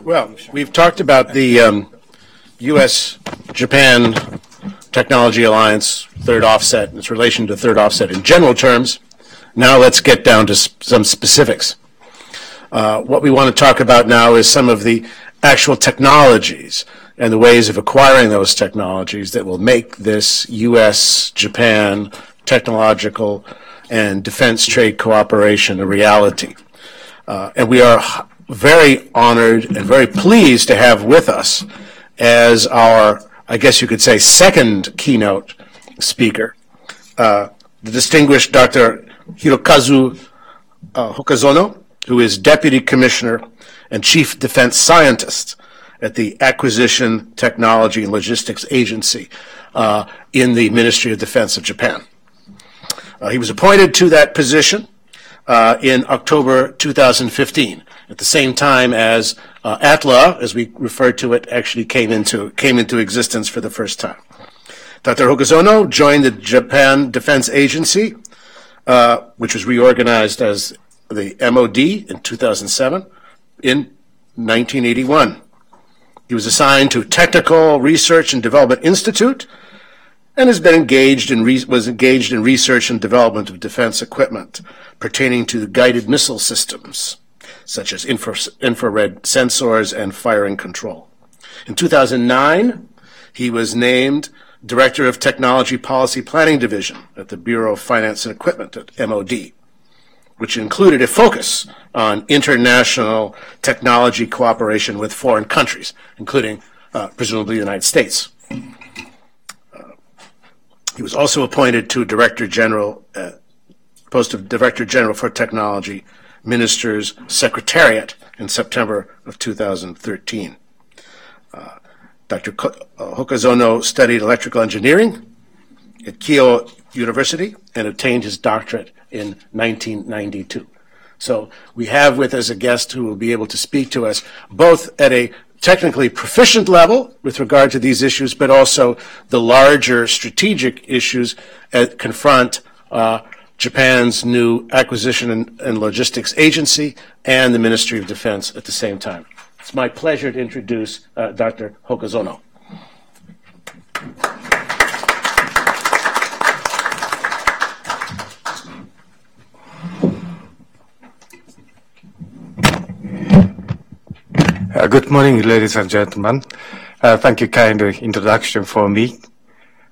Well, we've talked about the um, U.S. Japan Technology Alliance third offset and its relation to third offset in general terms. Now let's get down to s- some specifics. Uh, what we want to talk about now is some of the actual technologies and the ways of acquiring those technologies that will make this U.S. Japan technological and defense trade cooperation a reality. Uh, and we are very honored and very pleased to have with us as our, I guess you could say, second keynote speaker, uh, the distinguished Dr. Hirokazu uh, Hokazono, who is Deputy Commissioner and Chief Defense Scientist at the Acquisition, Technology, and Logistics Agency uh, in the Ministry of Defense of Japan. Uh, he was appointed to that position uh, in October 2015, at the same time as uh, ATLA, as we refer to it, actually came into came into existence for the first time. Dr. Hokazono joined the Japan Defense Agency, uh, which was reorganized as the MOD in 2007, in 1981. He was assigned to Technical Research and Development Institute and has been engaged in re- was engaged in research and development of defense equipment pertaining to guided missile systems, such as infra- infrared sensors and firing control. In 2009, he was named Director of Technology Policy Planning Division at the Bureau of Finance and Equipment at MOD, which included a focus on international technology cooperation with foreign countries, including uh, presumably the United States. He was also appointed to Director General, uh, post of Director General for Technology, Minister's Secretariat in September of 2013. Uh, Dr. Uh, Hokazono studied electrical engineering at Keio University and obtained his doctorate in 1992. So we have with us a guest who will be able to speak to us both at a technically proficient level with regard to these issues, but also the larger strategic issues that confront uh, Japan's new acquisition and, and logistics agency and the Ministry of Defense at the same time. It's my pleasure to introduce uh, Dr. Hokazono. Uh, Good morning, ladies and gentlemen. Uh, Thank you kind introduction for me.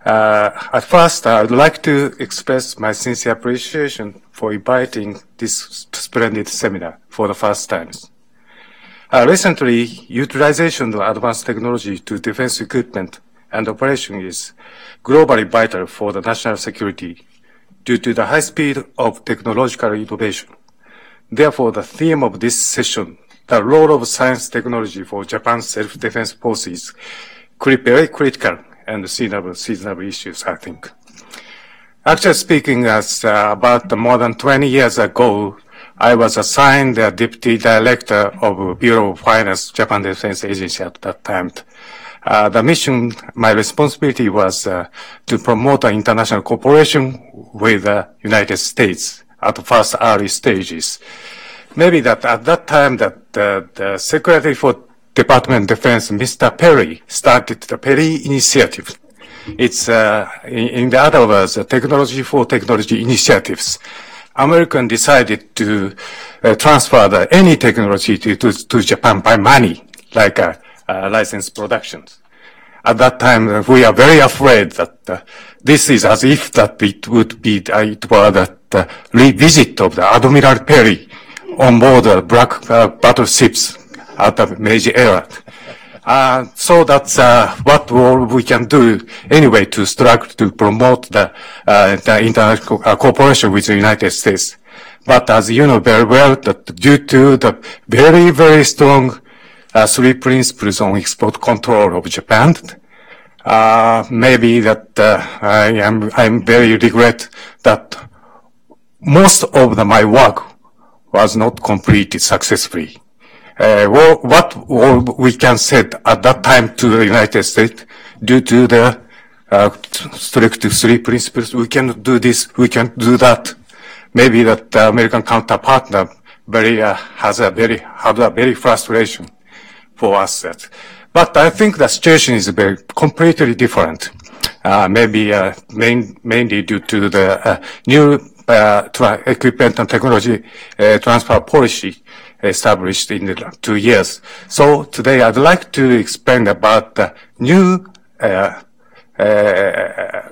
Uh, At first, I would like to express my sincere appreciation for inviting this splendid seminar for the first time. Uh, Recently, utilization of advanced technology to defense equipment and operation is globally vital for the national security due to the high speed of technological innovation. Therefore, the theme of this session, the role of science technology for Japan's self-defense forces, cri- very critical and seasonable issues, I think. Actually speaking, as uh, about more than 20 years ago, I was assigned the deputy director of Bureau of Finance, Japan Defense Agency at that time. Uh, the mission, my responsibility was uh, to promote the international cooperation with the United States at the first early stages. Maybe that at that time that the, the Secretary for Department of Defense, Mr. Perry, started the Perry Initiative. It's, uh, in, the other words, a technology for technology initiatives. American decided to uh, transfer the, any technology to, to, to Japan by money, like uh, uh, licensed productions. At that time, uh, we are very afraid that uh, this is as if that it would be, it were the revisit of the Admiral Perry on board the black battleships at the Meiji era. Uh, so that's uh, what all we can do anyway to struggle to promote the, uh, the international co- uh, cooperation with the United States. But as you know very well, that due to the very, very strong uh, three principles on export control of Japan, uh, maybe that I am I'm very regret that most of the, my work was not completed successfully. Uh, what we can say at that time to the United States, due to the uh, strict three principles, we can do this, we can do that. Maybe that the American counterpart very uh, has a very had a very frustration for assets. But I think the situation is very completely different. Uh, maybe main, mainly due to the new equipment and technology transfer policy established in the two years. So today I'd like to explain about the new uh, uh, uh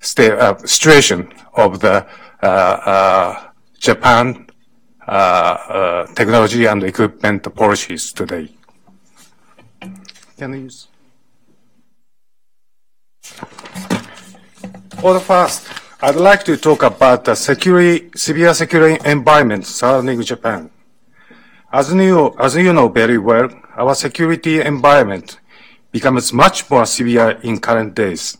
situation of the uh, Japan technology and equipment policies today. Can I use? For the first, I'd like to talk about the security, severe security environment surrounding Japan. As you, as you know very well, our security environment becomes much more severe in current days.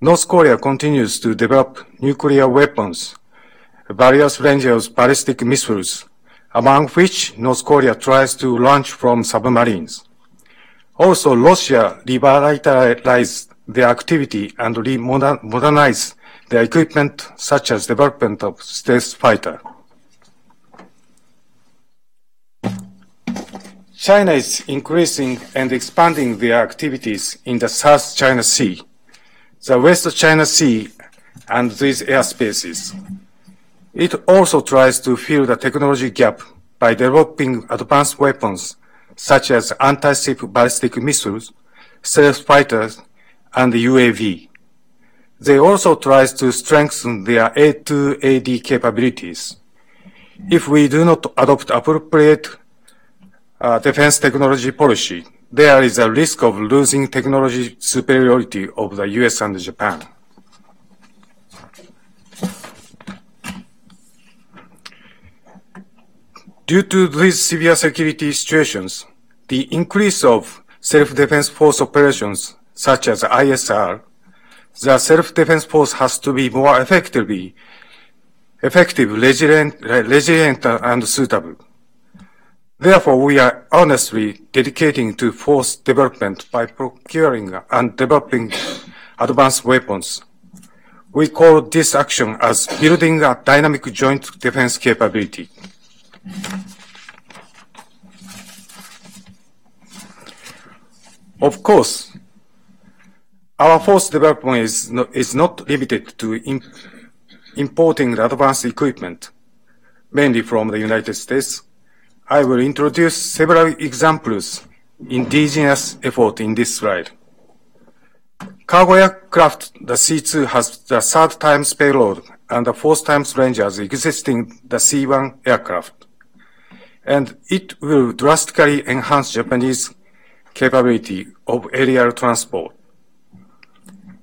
North Korea continues to develop nuclear weapons, various ranges of ballistic missiles, among which North Korea tries to launch from submarines. Also, Russia revitalized their activity and modernized their equipment, such as development of stealth fighter. China is increasing and expanding their activities in the South China Sea, the West China Sea, and these airspaces. It also tries to fill the technology gap by developing advanced weapons such as anti-ship ballistic missiles, stealth fighters, and UAV. They also try to strengthen their A2AD capabilities. If we do not adopt appropriate uh, defense technology policy, there is a risk of losing technology superiority of the US and Japan. Due to these severe security situations, the increase of self-defense force operations, such as ISR, the self-defense force has to be more effectively, effective, resilient, resilient and suitable. Therefore, we are honestly dedicating to force development by procuring and developing advanced weapons. We call this action as building a dynamic joint defense capability. Of course, our force development is not, is not limited to imp importing advanced equipment, mainly from the United States. I will introduce several examples indigenous effort in this slide. Cargo aircraft, the C-2 has the third times payload and the fourth times range as existing the C-1 aircraft and it will drastically enhance Japanese capability of aerial transport.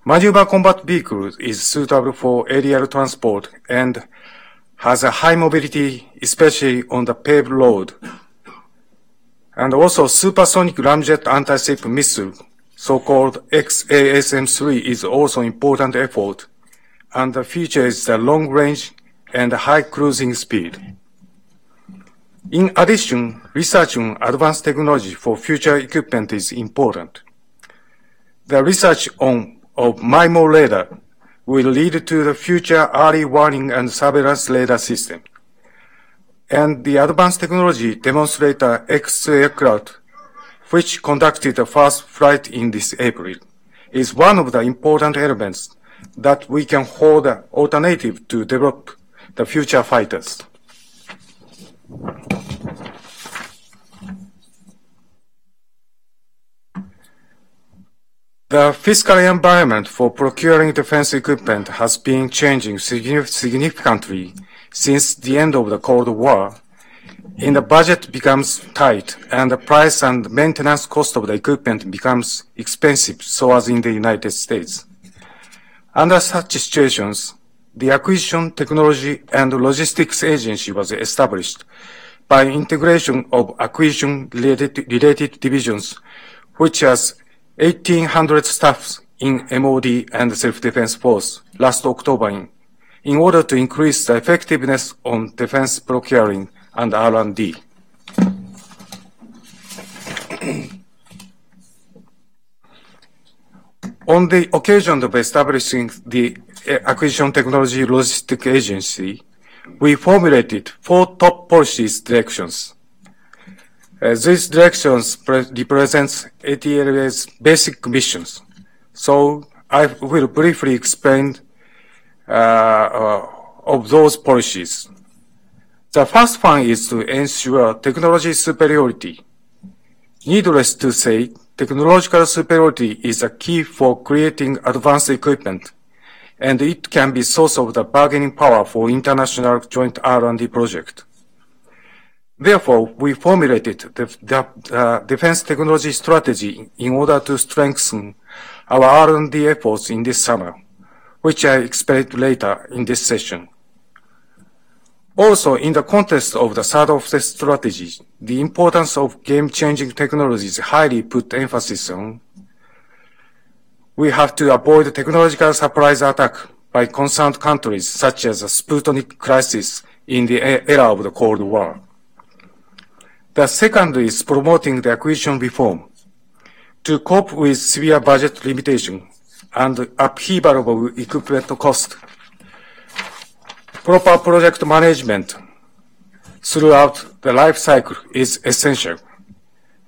Maneuver combat vehicle is suitable for aerial transport and has a high mobility, especially on the paved road. And also supersonic ramjet anti-ship missile, so-called XASM-3 is also important effort, and the feature is the long range and high cruising speed. In addition, research on advanced technology for future equipment is important. The research on of MIMO radar will lead to the future early warning and surveillance radar system. And the advanced technology demonstrator X aircraft, which conducted the first flight in this April, is one of the important elements that we can hold an alternative to develop the future fighters. The fiscal environment for procuring defense equipment has been changing significantly since the end of the Cold War. And the budget becomes tight and the price and maintenance cost of the equipment becomes expensive, so as in the United States. Under such situations, the Acquisition Technology and Logistics Agency was established by integration of acquisition-related related divisions, which has 1,800 staffs in MOD and self-defense force last October in, in order to increase the effectiveness on defense procuring and R&D. On the occasion of establishing the eh, Acquisition Technology Logistic Agency, we formulated four top policies directions. Uh, these directions represent ATLA's basic missions. So I will briefly explain uh, uh, of those policies. The first one is to ensure technology superiority. Needless to say, technological superiority is a key for creating advanced equipment, and it can be source of the bargaining power for international joint R&D project. Therefore, we formulated the, the uh, defense technology strategy in order to strengthen our R&D efforts in this summer, which I explain later in this session. Also, in the context of the third offset strategy, the importance of game-changing technologies highly put emphasis on. We have to avoid technological surprise attack by concerned countries such as the Sputnik crisis in the era of the Cold War. The second is promoting the acquisition reform to cope with severe budget limitation and upheaval of equipment cost Proper project management throughout the life cycle is essential.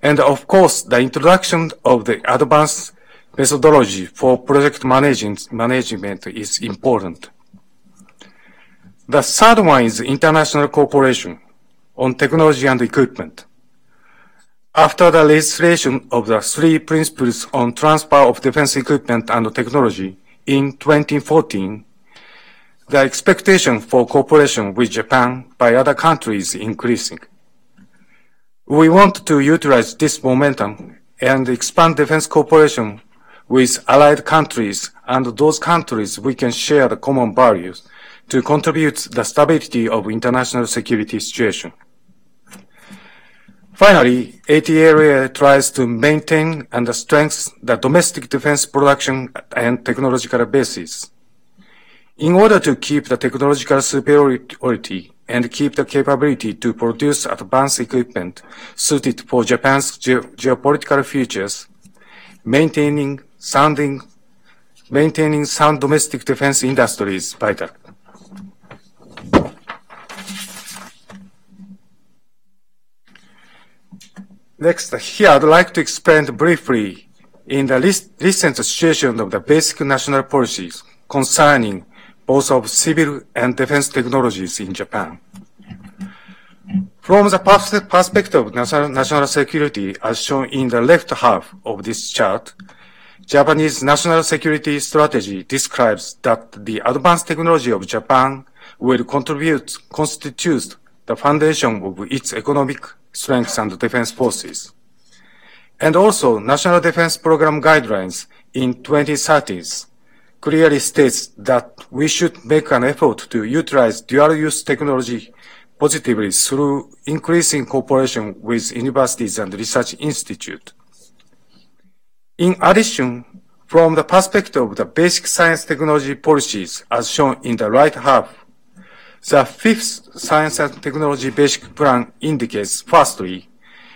And of course, the introduction of the advanced methodology for project management is important. The third one is international cooperation on technology and equipment. After the legislation of the three principles on transfer of defense equipment and technology in 2014, the expectation for cooperation with Japan by other countries is increasing. We want to utilize this momentum and expand defense cooperation with allied countries and those countries we can share the common values to contribute the stability of international security situation. Finally, ATLA tries to maintain and strengthen the domestic defense production and technological basis. In order to keep the technological superiority and keep the capability to produce advanced equipment suited for Japan's ge geopolitical futures, maintaining sounding, maintaining sound domestic defense industries vital. Next, here I'd like to expand briefly in the recent situation of the basic national policies concerning both of civil and defense technologies in Japan. From the perspective of national security, as shown in the left half of this chart, Japanese national security strategy describes that the advanced technology of Japan will contribute, constitute the foundation of its economic strength and defense forces. And also, National Defense Program guidelines in 2030s clearly states that we should make an effort to utilize dual-use technology positively through increasing cooperation with universities and research institutes. In addition, from the perspective of the basic science technology policies as shown in the right half, the fifth science and technology basic plan indicates firstly,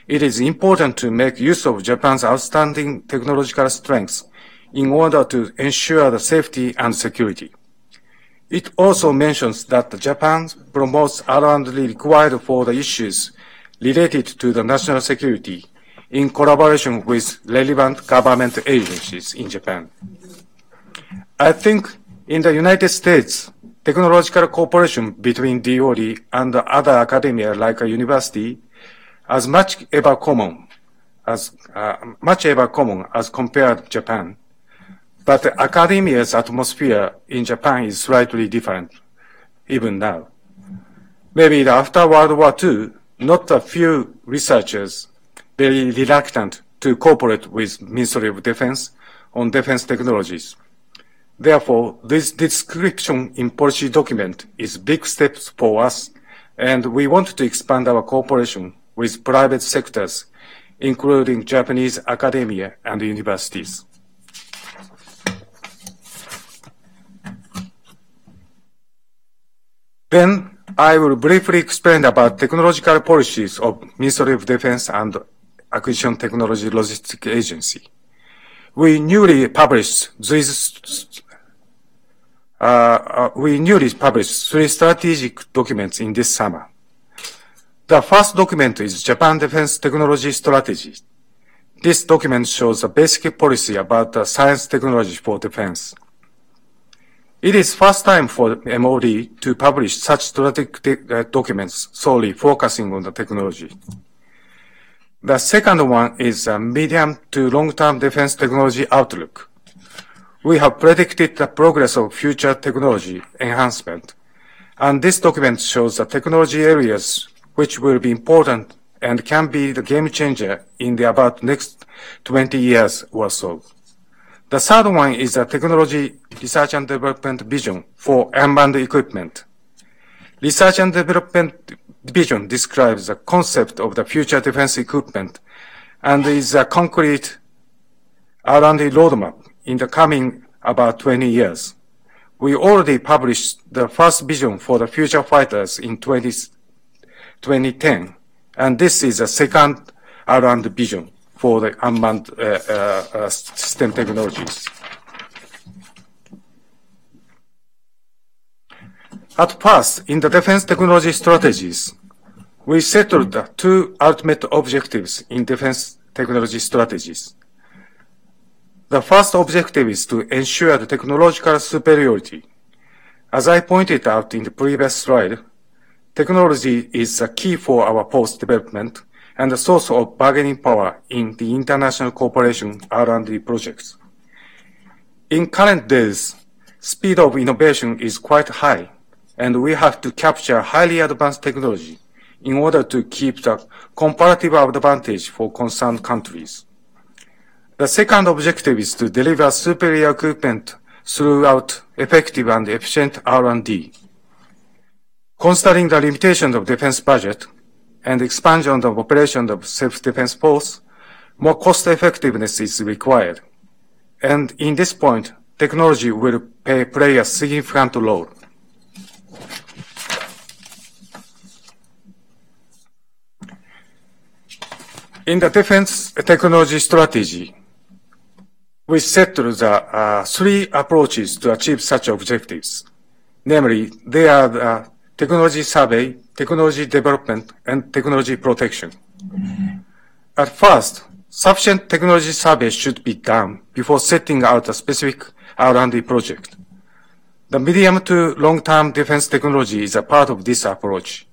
it is important to make use of Japan's outstanding technological strengths in order to ensure the safety and security. It also mentions that Japan promotes R&D required for the issues related to the national security in collaboration with relevant government agencies in Japan. I think in the United States, technological cooperation between DOD and other academia like a university as much ever common as uh, much ever common as compared Japan. But academia's atmosphere in Japan is slightly different, even now. Maybe after World War II, not a few researchers very reluctant to cooperate with Ministry of Defense on defense technologies. Therefore, this description in policy document is big steps for us, and we want to expand our cooperation with private sectors, including Japanese academia and universities. Then I will briefly explain about technological policies of Ministry of Defense and Acquisition Technology Logistics Agency. We newly published these uh, uh, we newly published three strategic documents in this summer. The first document is Japan Defense Technology Strategy. This document shows a basic policy about the science technology for defense. It is first time for MOD to publish such strategic uh, documents solely focusing on the technology. The second one is a medium to long-term defense technology outlook. We have predicted the progress of future technology enhancement, and this document shows the technology areas which will be important and can be the game changer in the about next 20 years or so. The third one is a technology research and development vision for unmanned equipment. Research and development vision describes the concept of the future defense equipment and is a concrete R&D roadmap in the coming about 20 years. We already published the first vision for the future fighters in 20, 2010, and this is a second R&D vision for the unmanned uh, uh, uh, system technologies. At first, in the defense technology strategies, we settled two ultimate objectives in defense technology strategies. The first objective is to ensure the technological superiority. As I pointed out in the previous slide, technology is a key for our post-development and a source of bargaining power in the international cooperation R&D projects. In current days, speed of innovation is quite high, and we have to capture highly advanced technology in order to keep the comparative advantage for concerned countries. The second objective is to deliver superior equipment throughout effective and efficient R&D. Considering the limitations of defense budget, and expansion of operation of self-defense force, more cost effectiveness is required. And in this point, technology will play a significant role. In the defense technology strategy, we set the uh, three approaches to achieve such objectives. Namely, they are the technology survey, technology development, and technology protection. At first, sufficient technology survey should be done before setting out a specific R&D project. The medium to long-term defense technology is a part of this approach.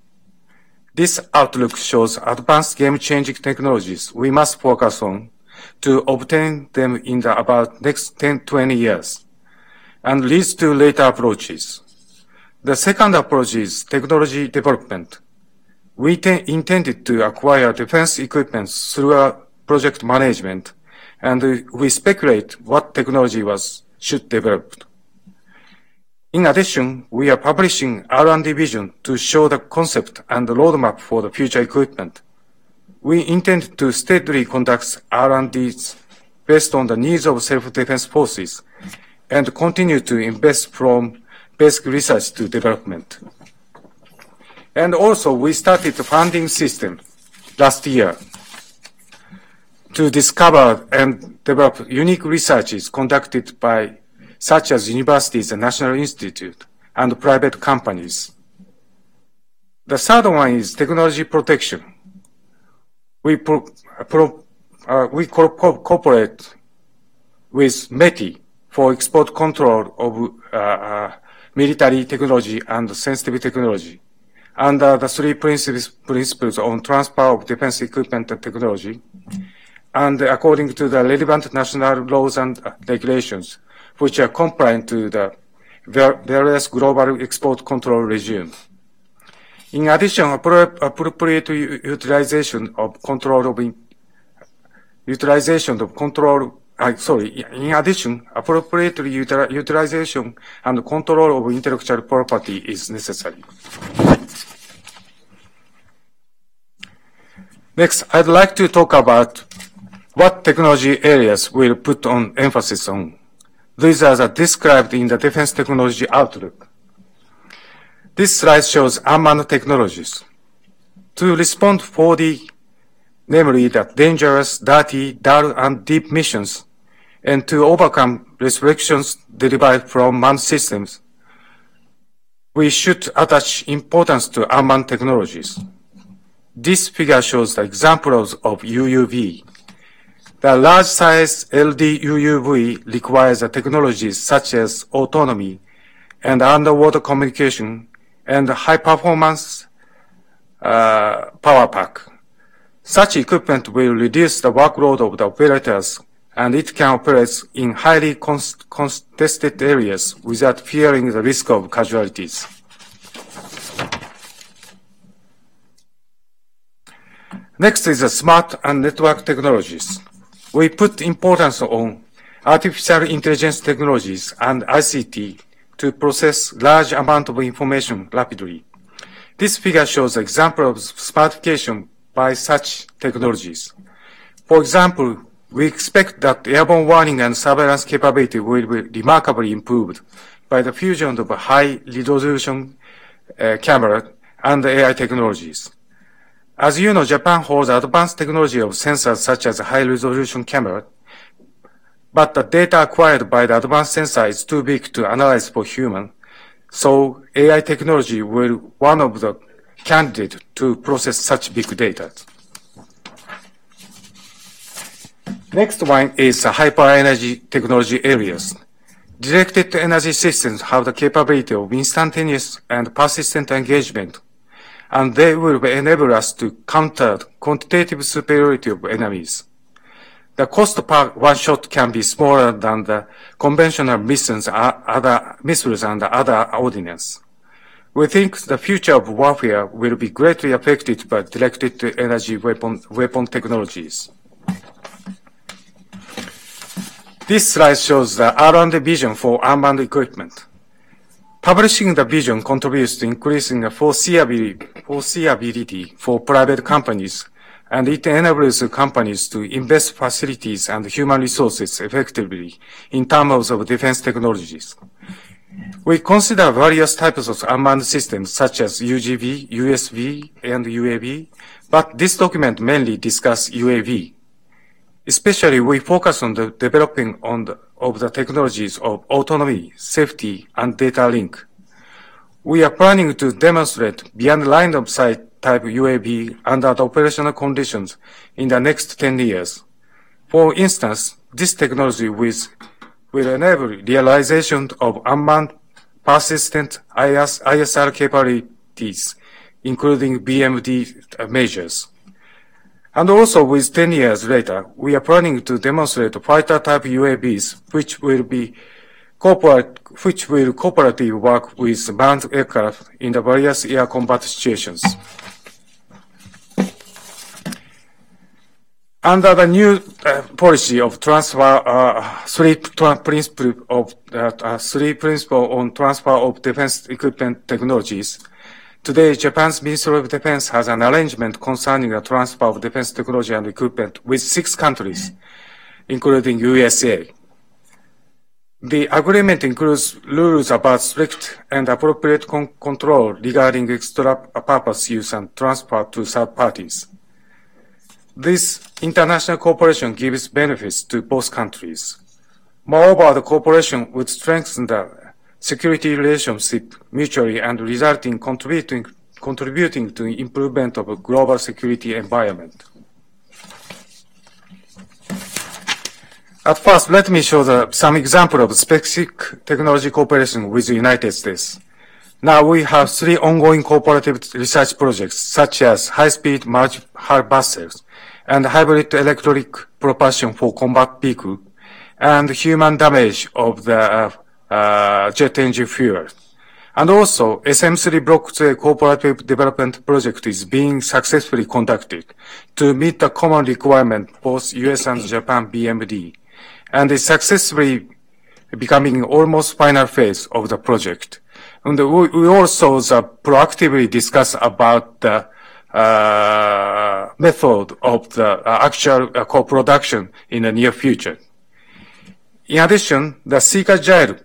This outlook shows advanced game-changing technologies we must focus on to obtain them in the about next 10, 20 years and leads to later approaches. The second approach is technology development. We intended to acquire defense equipment through project management, and we speculate what technology was should develop. In addition, we are publishing R&D vision to show the concept and the roadmap for the future equipment. We intend to steadily conduct R&Ds based on the needs of self-defense forces and continue to invest from basic research to development. And also, we started the funding system last year to discover and develop unique researches conducted by such as universities and national institutes and private companies. The third one is technology protection. We, pro, pro, uh, we co cooperate with METI for export control of uh, uh, military technology and sensitive technology under the three principles, principles on transfer of defense equipment and technology and according to the relevant national laws and regulations which are compliant to the various global export control regime. In addition, appropriate utilization of control of utilization of control uh, sorry, in addition, appropriate util utilization and control of intellectual property is necessary. Next, I'd like to talk about what technology areas we'll put on emphasis on. These are described in the Defense Technology Outlook. This slide shows unmanned technologies. To respond for the, namely the dangerous, dirty, dull, and deep missions and to overcome restrictions derived from manned systems, we should attach importance to unmanned technologies. This figure shows the examples of UUV. The large size LD UUV requires technologies such as autonomy and underwater communication and high performance uh, power pack. Such equipment will reduce the workload of the operators and it can operate in highly contested areas without fearing the risk of casualties. Next is the smart and network technologies. We put importance on artificial intelligence technologies and ICT to process large amount of information rapidly. This figure shows example of smartification by such technologies. For example, we expect that airborne warning and surveillance capability will be remarkably improved by the fusion of a high resolution uh, camera and AI technologies. As you know, Japan holds advanced technology of sensors such as high resolution camera, but the data acquired by the advanced sensor is too big to analyze for human. So AI technology will one of the candidates to process such big data. Next one is hyper energy technology areas. Directed energy systems have the capability of instantaneous and persistent engagement, and they will enable us to counter quantitative superiority of enemies. The cost per one shot can be smaller than the conventional missiles, uh, other missiles and other ordnance. We think the future of warfare will be greatly affected by directed energy weapon, weapon technologies. This slide shows the R&D vision for unmanned equipment. Publishing the vision contributes to increasing foreseeability for private companies, and it enables companies to invest facilities and human resources effectively in terms of defense technologies. We consider various types of unmanned systems such as UGV, USV, and UAV, but this document mainly discusses UAV. Especially, we focus on the developing on the, of the technologies of autonomy, safety, and data link. We are planning to demonstrate beyond line of sight type UAV under operational conditions in the next 10 years. For instance, this technology will, enable realization of unmanned persistent IS, ISR capabilities, including BMD measures. And also with 10 years later, we are planning to demonstrate fighter type UAVs, which will be which will cooperatively work with manned aircraft in the various air combat situations. Under the new uh, policy of transfer, uh, three principle of uh, three principle on transfer of defense equipment technologies, Today, Japan's Ministry of Defense has an arrangement concerning the transfer of defense technology and equipment with six countries, including USA. The agreement includes rules about strict and appropriate con control regarding extra purpose use and transfer to third parties. This international cooperation gives benefits to both countries. Moreover, the cooperation would strengthen the security relationship mutually and resulting contributing, contributing to improvement of a global security environment. At first, let me show the, some example of specific technology cooperation with the United States. Now we have three ongoing cooperative research projects, such as high-speed multi-hull buses and hybrid electric propulsion for combat vehicle, and human damage of the uh, jet engine fuel. And also, SM3 Block 3 cooperative development project is being successfully conducted to meet the common requirement both US and Japan BMD, and is successfully becoming almost final phase of the project. And we, also uh, proactively discuss about the uh, method of the uh, actual uh, co-production in the near future. In addition, the Seeker Agile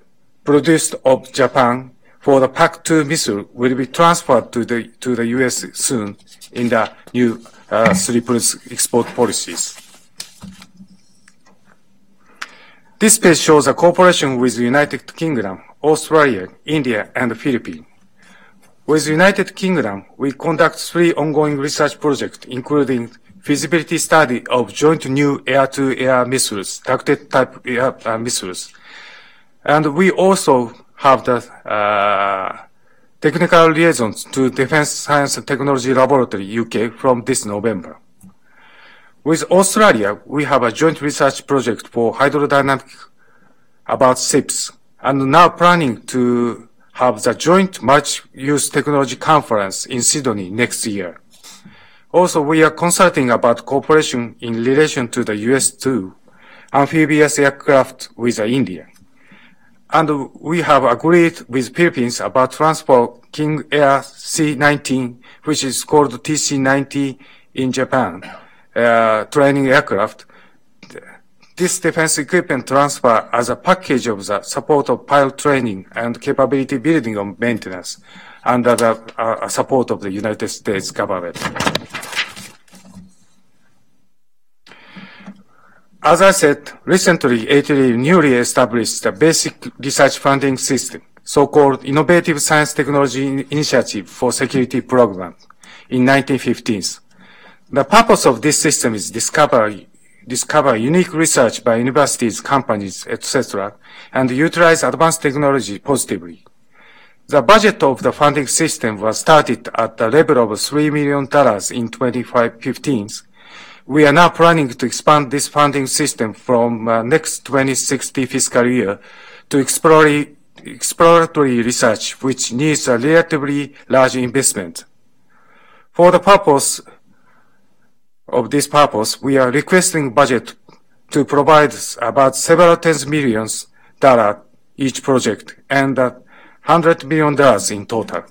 produced of Japan for the PAC-2 missile will be transferred to the, to the U.S. soon in the new uh, three export policies. This page shows a cooperation with the United Kingdom, Australia, India, and the Philippines. With United Kingdom, we conduct three ongoing research projects, including feasibility study of joint new air-to-air missiles, targeted type uh, missiles. And we also have the uh, technical liaisons to Defense Science and Technology Laboratory, UK, from this November. With Australia, we have a joint research project for hydrodynamic about ships, and now planning to have the joint multi-use technology conference in Sydney next year. Also, we are consulting about cooperation in relation to the US-2 amphibious aircraft with India. And we have agreed with Philippines about transport King Air C-19, which is called TC-90 in Japan, uh, training aircraft. This defense equipment transfer as a package of the support of pilot training and capability building of maintenance under the uh, support of the United States government. As I said, recently ATD newly established the basic research funding system, so-called Innovative Science Technology Initiative for Security Program in 1915s. The purpose of this system is discover, discover unique research by universities, companies, etc., and utilize advanced technology positively. The budget of the funding system was started at the level of $3 million in 2015 we are now planning to expand this funding system from uh, next 2060 fiscal year to exploratory, research, which needs a relatively large investment. For the purpose of this purpose, we are requesting budget to provide about several tens millions dollars each project and uh, $100 million in total.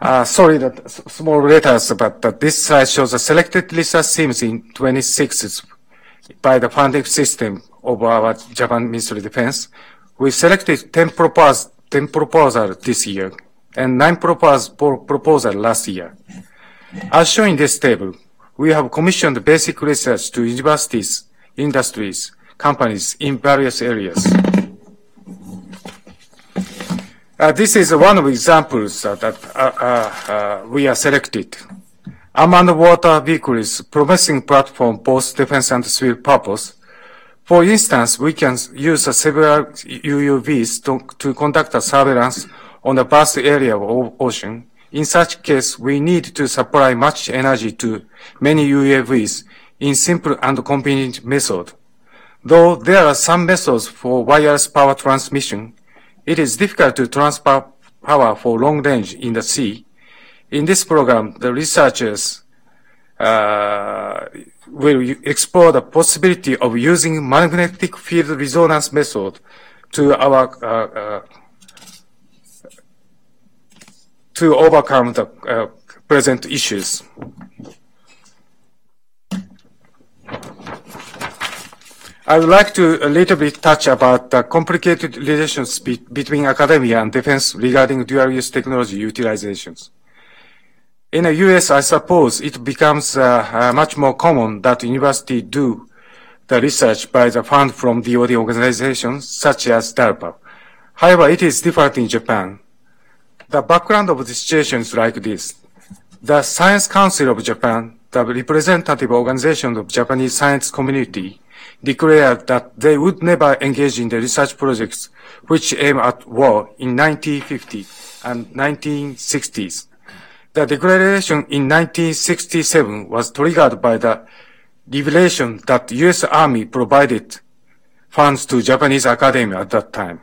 Uh, sorry that small letters, but uh, this slide shows the selected research teams in 26 by the funding system of our Japan Ministry of Defense. We selected 10 proposals 10 proposals this year and 9 propos proposals last year. As shown in this table, we have commissioned basic research to universities, industries, companies in various areas. Uh, this is one of examples uh, that uh, uh, we are selected. Unmanned water vehicles promising platform both defense and civil purpose. For instance, we can use several UUVs to, to conduct a surveillance on a vast area of ocean. In such case, we need to supply much energy to many UAVs in simple and convenient method. Though there are some methods for wireless power transmission, it is difficult to transfer power for long range in the sea. In this program, the researchers uh, will explore the possibility of using magnetic field resonance method to our uh, uh, to overcome the uh, present issues. I would like to a little bit touch about the complicated relations be between academia and defense regarding dual-use technology utilizations. In the US, I suppose it becomes uh, uh, much more common that universities do the research by the fund from DoD organizations such as DARPA. However, it is different in Japan. The background of the situation is like this. The Science Council of Japan, the representative organization of Japanese science community, declared that they would never engage in the research projects which aim at war in 1950 and 1960s. The declaration in 1967 was triggered by the revelation that U.S. Army provided funds to Japanese academy at that time.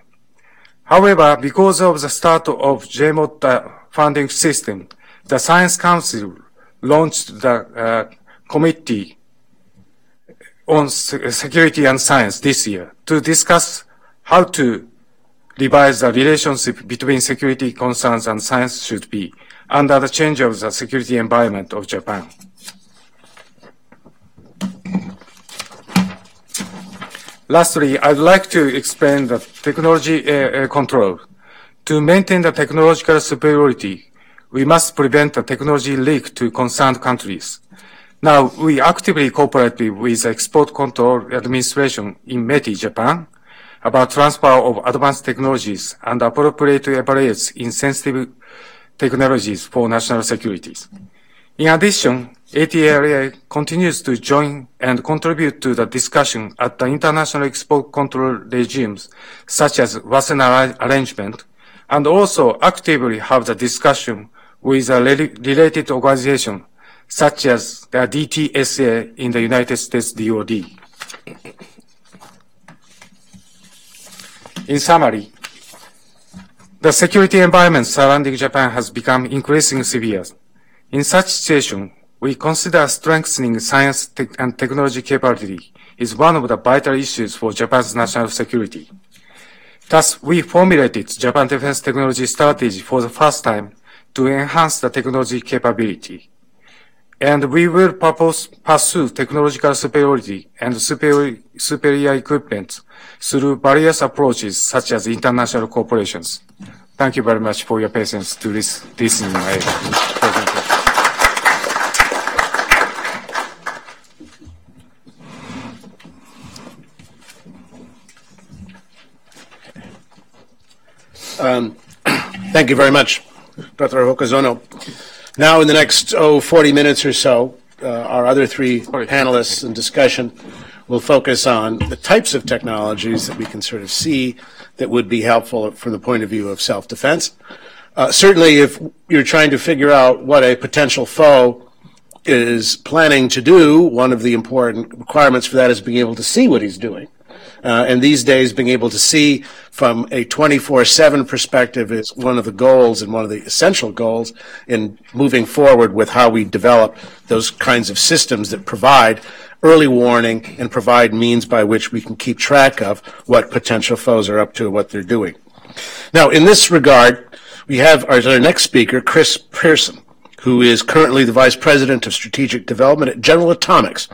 However, because of the start of JMOT funding system, the Science Council launched the uh, committee on security and science this year to discuss how to revise the relationship between security concerns and science should be under the change of the security environment of Japan. Lastly, I'd like to explain the technology uh, uh, control. To maintain the technological superiority, we must prevent the technology leak to concerned countries. Now, we actively cooperate with Export Control Administration in METI, Japan, about transfer of advanced technologies and appropriate evaluates in sensitive technologies for national security. In addition, ATLA continues to join and contribute to the discussion at the international export control regimes, such as Wassenaar Arrangement, and also actively have the discussion with a related organization, such as uh, the DTSA in the United States DoD. In summary, the security environment surrounding Japan has become increasingly severe. In such situation, we consider strengthening science and technology capability is one of the vital issues for Japan's national security. Thus, we formulated Japan Defense Technology Strategy for the first time to enhance the technology capability. And we will pursue technological superiority and superior, superior equipment through various approaches such as international corporations. Thank you very much for your patience to listen to my presentation. Um, thank you very much, Dr. Hokazono. Now, in the next oh, 40 minutes or so, uh, our other three panelists in discussion will focus on the types of technologies that we can sort of see that would be helpful from the point of view of self-defense. Uh, certainly, if you're trying to figure out what a potential foe is planning to do, one of the important requirements for that is being able to see what he's doing. Uh, and these days, being able to see from a 24-7 perspective is one of the goals and one of the essential goals in moving forward with how we develop those kinds of systems that provide early warning and provide means by which we can keep track of what potential foes are up to and what they're doing. Now, in this regard, we have our, our next speaker, Chris Pehrson who is currently the Vice President of Strategic Development at General Atomics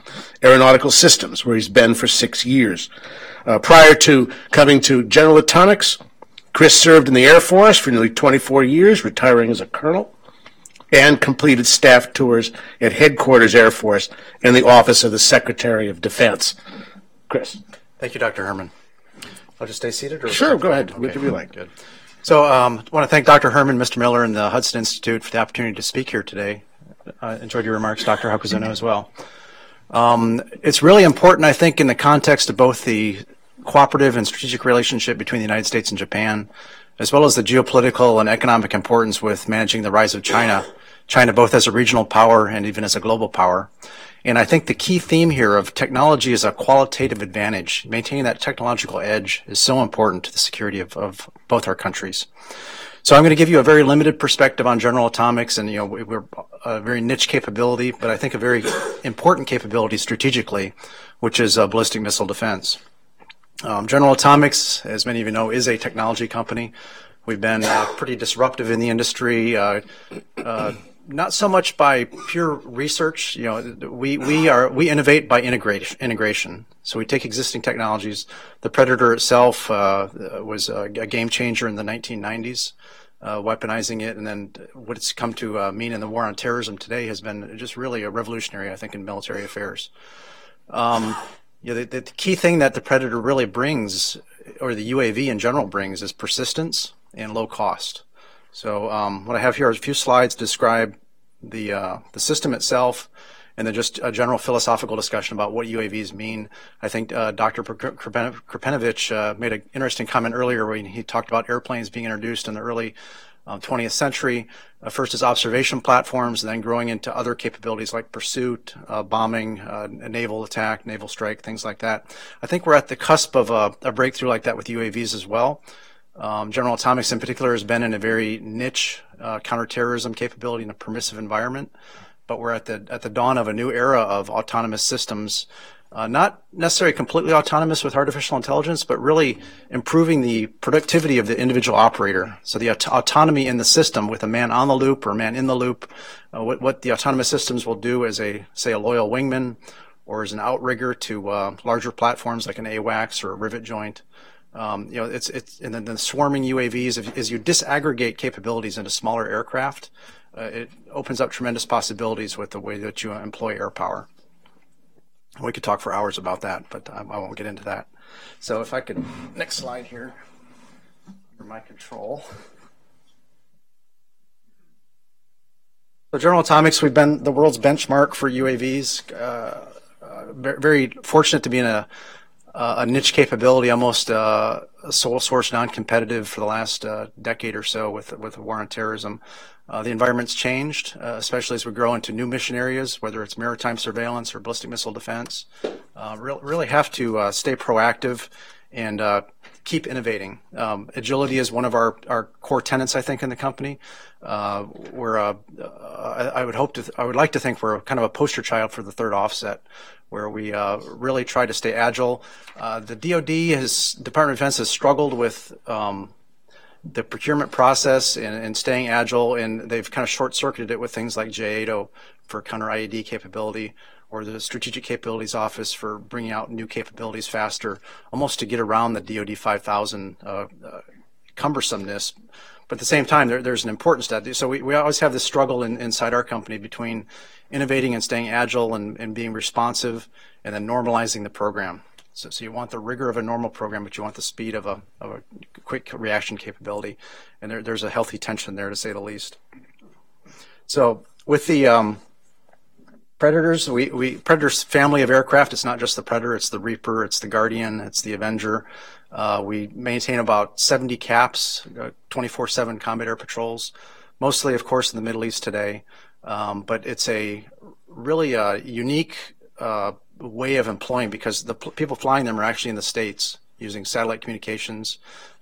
Aeronautical Systems, where he's been for six years. Uh, prior to coming to General Atomics, Chris served in the Air Force for nearly 24 years, retiring as a colonel, and completed staff tours at Headquarters Air Force and the Office of the Secretary of Defense. Chris. Thank you, Dr. Herman. I'll just stay seated? Or sure, go ahead. Okay. Whatever you like. Good. So um, I want to thank Dr. Herman, Mr. Miller, and the Hudson Institute for the opportunity to speak here today. I enjoyed your remarks, Dr. Hokazono, as well. Um, it's really important, I think, in the context of both the cooperative and strategic relationship between the United States and Japan, as well as the geopolitical and economic importance with managing the rise of China, China both as a regional power and even as a global power. And I think the key theme here of technology is a qualitative advantage. Maintaining that technological edge is so important to the security of, of both our countries. So I'm going to give you a very limited perspective on General Atomics, and you know we're a very niche capability, but I think a very important capability strategically, which is uh, ballistic missile defense. Um, General Atomics, as many of you know, is a technology company. We've been uh, pretty disruptive in the industry. Uh, uh not so much by pure research. You know, we, we are we innovate by integration. Integration. So we take existing technologies. The Predator itself uh, was a, a, game changer in the 1990s, uh, weaponizing it, and then what it's come to uh, mean in the war on terrorism today has been just really a revolutionary, I think, in military affairs. Um, you know, the, the key thing that the Predator really brings, or the UAV in general brings, is persistence and low cost. So um, what I have here is a few slides describe the uh, the system itself, and then just a general philosophical discussion about what UAVs mean. I think uh, Dr. Krepinevich uh, made an interesting comment earlier when he talked about airplanes being introduced in the early um, 20th century. Uh, first as observation platforms, and then growing into other capabilities like pursuit, uh, bombing, uh, naval attack, naval strike, things like that. I think we're at the cusp of a, a breakthrough like that with UAVs as well. Um, General Atomics, in particular, has been in a very niche uh, counterterrorism capability in a permissive environment. But we're at the at the dawn of a new era of autonomous systems, uh, not necessarily completely autonomous with artificial intelligence, but really improving the productivity of the individual operator. So the aut- autonomy in the system with a man on the loop or a man in the loop, uh, what, what the autonomous systems will do as a say a loyal wingman or as an outrigger to uh, larger platforms like an AWACS or a rivet joint. Um, you know, it's it's and then the swarming UAVs. as you disaggregate capabilities into smaller aircraft, uh, it opens up tremendous possibilities with the way that you employ air power. We could talk for hours about that, but I, I won't get into that. So if I could, next slide here, under my control. So General Atomics, we've been the world's benchmark for UAVs. Uh, uh, very fortunate to be in a, a niche capability, almost uh, sole source, non-competitive for the last uh, decade or so with with the war on terrorism. Uh, the environment's changed, uh, especially as we grow into new mission areas, whether it's maritime surveillance or ballistic missile defense. Re- really have to stay proactive and keep innovating. Um, agility is one of our, our core tenets, I think, in the company. Uh, we're, uh, I would hope to, I would like to think we're kind of a poster child for the third offset, where we uh, really try to stay agile. Uh, the DoD has, Department of Defense has struggled with um, the procurement process and, and, staying agile, and they've kind of short-circuited it with things like J-ATO for counter IED capability or the Strategic Capabilities Office for bringing out new capabilities faster, almost to get around the DoD 5000 uh, uh, cumbersomeness. But at the same time, there, there's an importance to that. So we, we always have this struggle in, inside our company between innovating and staying agile and, and being responsive and then normalizing the program. So, so you want the rigor of a normal program, but you want the speed of a, of a quick reaction capability. And there, there's a healthy tension there, to say the least. So with the um, Predators, we, we Predator's family of aircraft. It's not just the Predator. It's the Reaper. It's the Guardian. It's the Avenger. Uh, we maintain about 70 CAPs, 24/7 uh, combat air patrols, mostly, of course, in the Middle East today. Um, but it's a really a uh, unique uh, way of employing because the people flying them are actually in the states using satellite communications.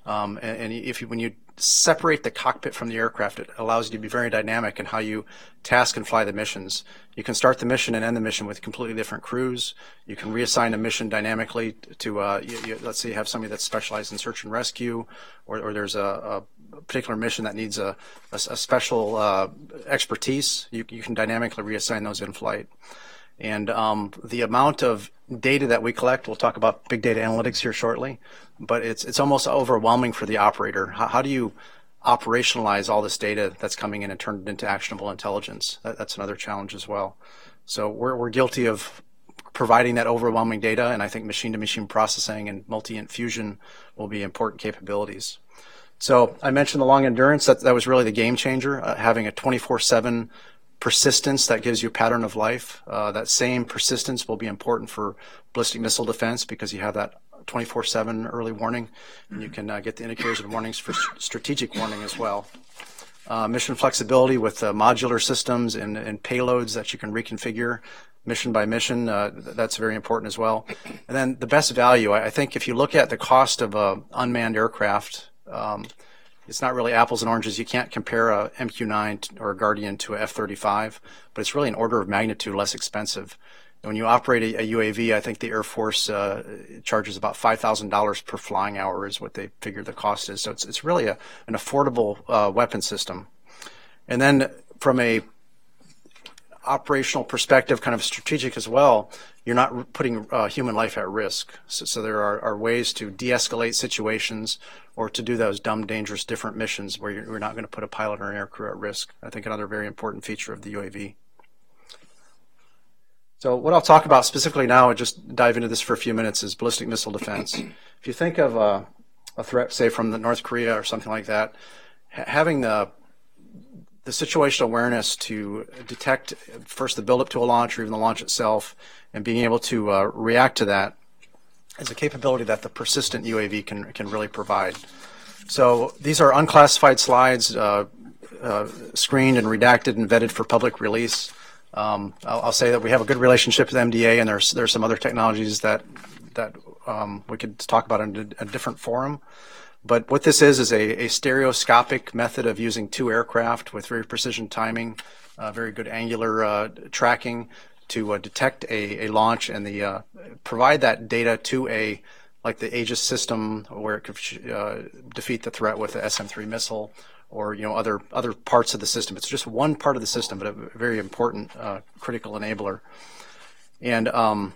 Um, and, and, if you, when you separate the cockpit from the aircraft. It allows you to be very dynamic in how you task and fly the missions. You can start the mission and end the mission with completely different crews. You can reassign a mission dynamically to, uh, you, you, let's say you have somebody that's specialized in search and rescue, or, or there's a, a, particular mission that needs a, a, a special uh, expertise. You, you can dynamically reassign those in flight. And um, the amount of data that we collect, we'll talk about big data analytics here shortly, but it's it's almost overwhelming for the operator. How, how do you operationalize all this data that's coming in and turn it into actionable intelligence? That, that's another challenge as well. So we're we're guilty of providing that overwhelming data, and I think machine-to-machine processing and multi-int fusion will be important capabilities. So I mentioned the long endurance. That, that was really the game changer, uh, having a 24-7 persistence that gives you a pattern of life. Uh, that same persistence will be important for ballistic missile defense because you have that 24/7 early warning, and you can uh, get the indicators and warnings for strategic warning as well. Uh, mission flexibility with uh, modular systems and, and, payloads that you can reconfigure mission by mission. Uh, that's very important as well. And then the best value, I, I think, if you look at the cost of a unmanned aircraft. Um, it's not really apples and oranges. You can't compare a MQ-9 or a Guardian to a F-35, but it's really an order of magnitude less expensive when you operate a, a, UAV, I think the Air Force uh, charges about five thousand dollars per flying hour is what they figure the cost is. So it's it's really a, an affordable uh, weapon system. And then from a operational perspective, kind of strategic as well, you're not putting uh, human life at risk. So, so there are, are, ways to de-escalate situations or to do those dumb, dangerous, different missions where you're, you're not going to put a pilot or an air crew at risk. I think another very important feature of the UAV. So what I'll talk about specifically now, and just dive into this for a few minutes, is ballistic missile defense. if you think of a, a threat, say from the North Korea or something like that, ha- having the the situational awareness to detect first the buildup to a launch or even the launch itself, and being able to uh, react to that is a capability that the persistent UAV can can really provide. So these are unclassified slides, uh, uh, screened and redacted and vetted for public release. Um, I'll, I'll, say that we have a good relationship with MDA, and there's there's some other technologies that that um, we could talk about in a, a, different forum. But what this is is a, a, stereoscopic method of using two aircraft with very precision timing, uh, very good angular uh, tracking to uh, detect a, a, launch and the uh, provide that data to a like the Aegis system where it could uh, defeat the threat with the SM-3 missile or you know other other parts of the system. It's just one part of the system, but a very important uh, critical enabler. And um,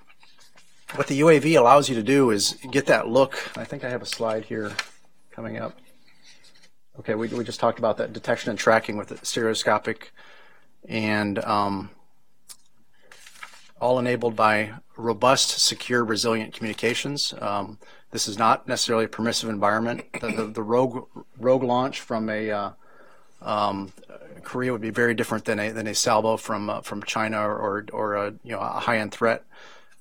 what the UAV allows you to do is get that look. I think I have a slide here coming up. Okay, we, we just talked about that detection and tracking with stereoscopic, and um, all enabled by robust, secure, resilient communications. Um, this is not necessarily a permissive environment. The, the, the rogue, rogue launch from a uh, um, Korea would be very different than a than a salvo from uh, from China or or a, you know a high end threat.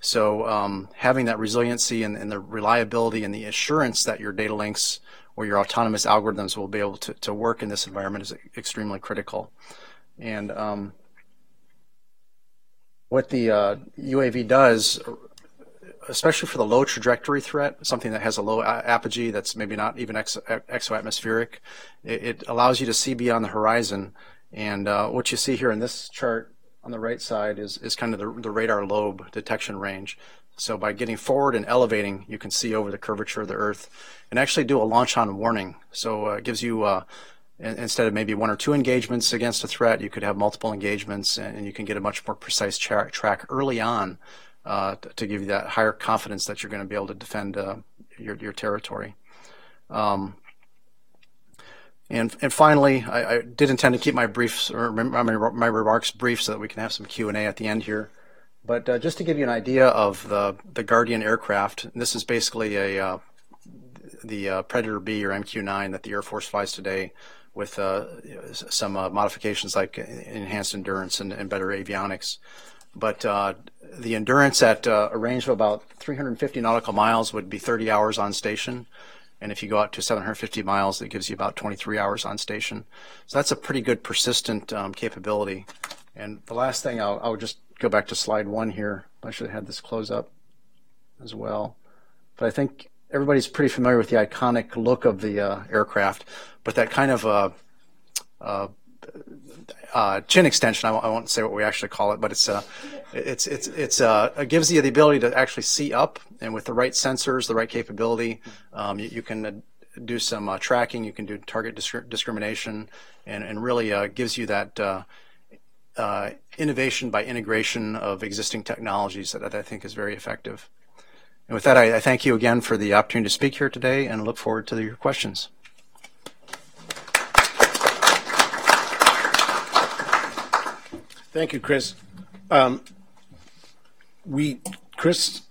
So um, having that resiliency and, and, the reliability and the assurance that your data links or your autonomous algorithms will be able to, to work in this environment is extremely critical. And um, what the uh, UAV does, especially for the low trajectory threat, something that has a low apogee that's maybe not even exo exoatmospheric, it, it, allows you to see beyond the horizon. And uh, what you see here in this chart on the right side is, is kind of the, the radar lobe detection range. So by getting forward and elevating, you can see over the curvature of the Earth and actually do a launch on warning. So uh, it gives you, uh, instead of maybe one or two engagements against a threat, you could have multiple engagements and you can get a much more precise tra track early on uh, to give you that higher confidence that you're going to be able to defend uh, your, your territory. Um, and, and finally, I, I, did intend to keep my briefs or my, my remarks brief so that we can have some Q and A at the end here. But uh, just to give you an idea of the the Guardian aircraft, this is basically a uh, the uh, Predator B or MQ-9 that the Air Force flies today, with uh, some uh, modifications like enhanced endurance and, and better avionics. But uh, the endurance at a range of about 350 nautical miles would be 30 hours on station. And if you go out to 750 miles, it gives you about 23 hours on station. So that's a pretty good persistent um, capability. And the last thing, I'll, I'll, just go back to slide one here. I should have had this close up as well. But I think everybody's pretty familiar with the iconic look of the uh, aircraft, but that kind of uh, uh, uh, chin extension. I w- I won't say what we actually call it, but it's uh, it's it's it's uh, it gives you the ability to actually see up, and with the right sensors, the right capability, um, you, you, can uh, do some uh, tracking. You can do target disc- discrimination, and and really gives you that. Innovation by integration of existing technologies that, that I think is very effective. And with that, I, I thank you again for the opportunity to speak here today and look forward to your questions. Thank you, Chris. Um, we, Chris,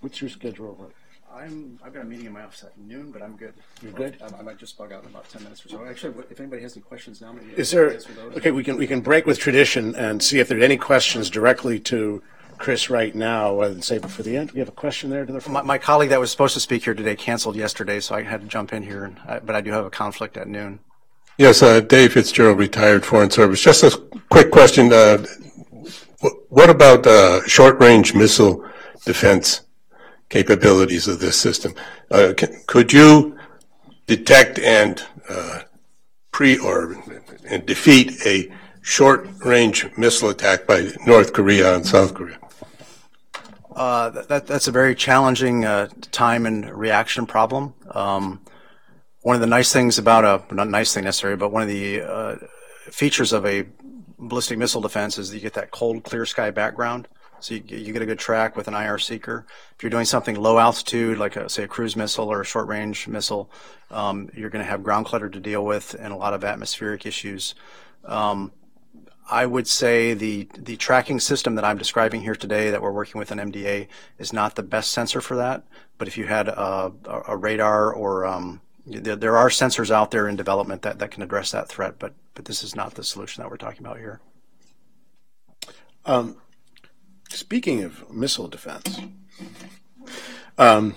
what's your schedule? I'm, I've got a meeting in my office at noon, but I'm good. You're good? I, I might just bug out in about 10 minutes or so. Actually, if anybody has any questions now, maybe. Is there, okay, we can, we can break with tradition and see if there are any questions directly to Chris right now, rather than save it for the end. We have a question there to the front. My, my colleague that was supposed to speak here today canceled yesterday, so I had to jump in here, and I, but I do have a conflict at noon. Yes, uh, Dave Fitzgerald, retired Foreign Service. Just a quick question. Uh, what about uh, short-range missile defense capabilities of this system? Uh, could you detect and uh, pre or and defeat a short-range missile attack by North Korea and South Korea? Uh, that, that's a very challenging time and reaction problem. Um, one of the nice things about a not nice thing necessarily, but one of the uh, features of a ballistic missile defense is that you get that cold, clear sky background. So you, you, get a good track with an IR seeker. If you're doing something low altitude, like a, say a cruise missile or a short range missile, um, you're going to have ground clutter to deal with and a lot of atmospheric issues. Um, I would say the the tracking system that I'm describing here today that we're working with an MDA is not the best sensor for that. But if you had a, a radar or um, there, there are sensors out there in development that, that can address that threat, but but this is not the solution that we're talking about here. Um, speaking of missile defense, um,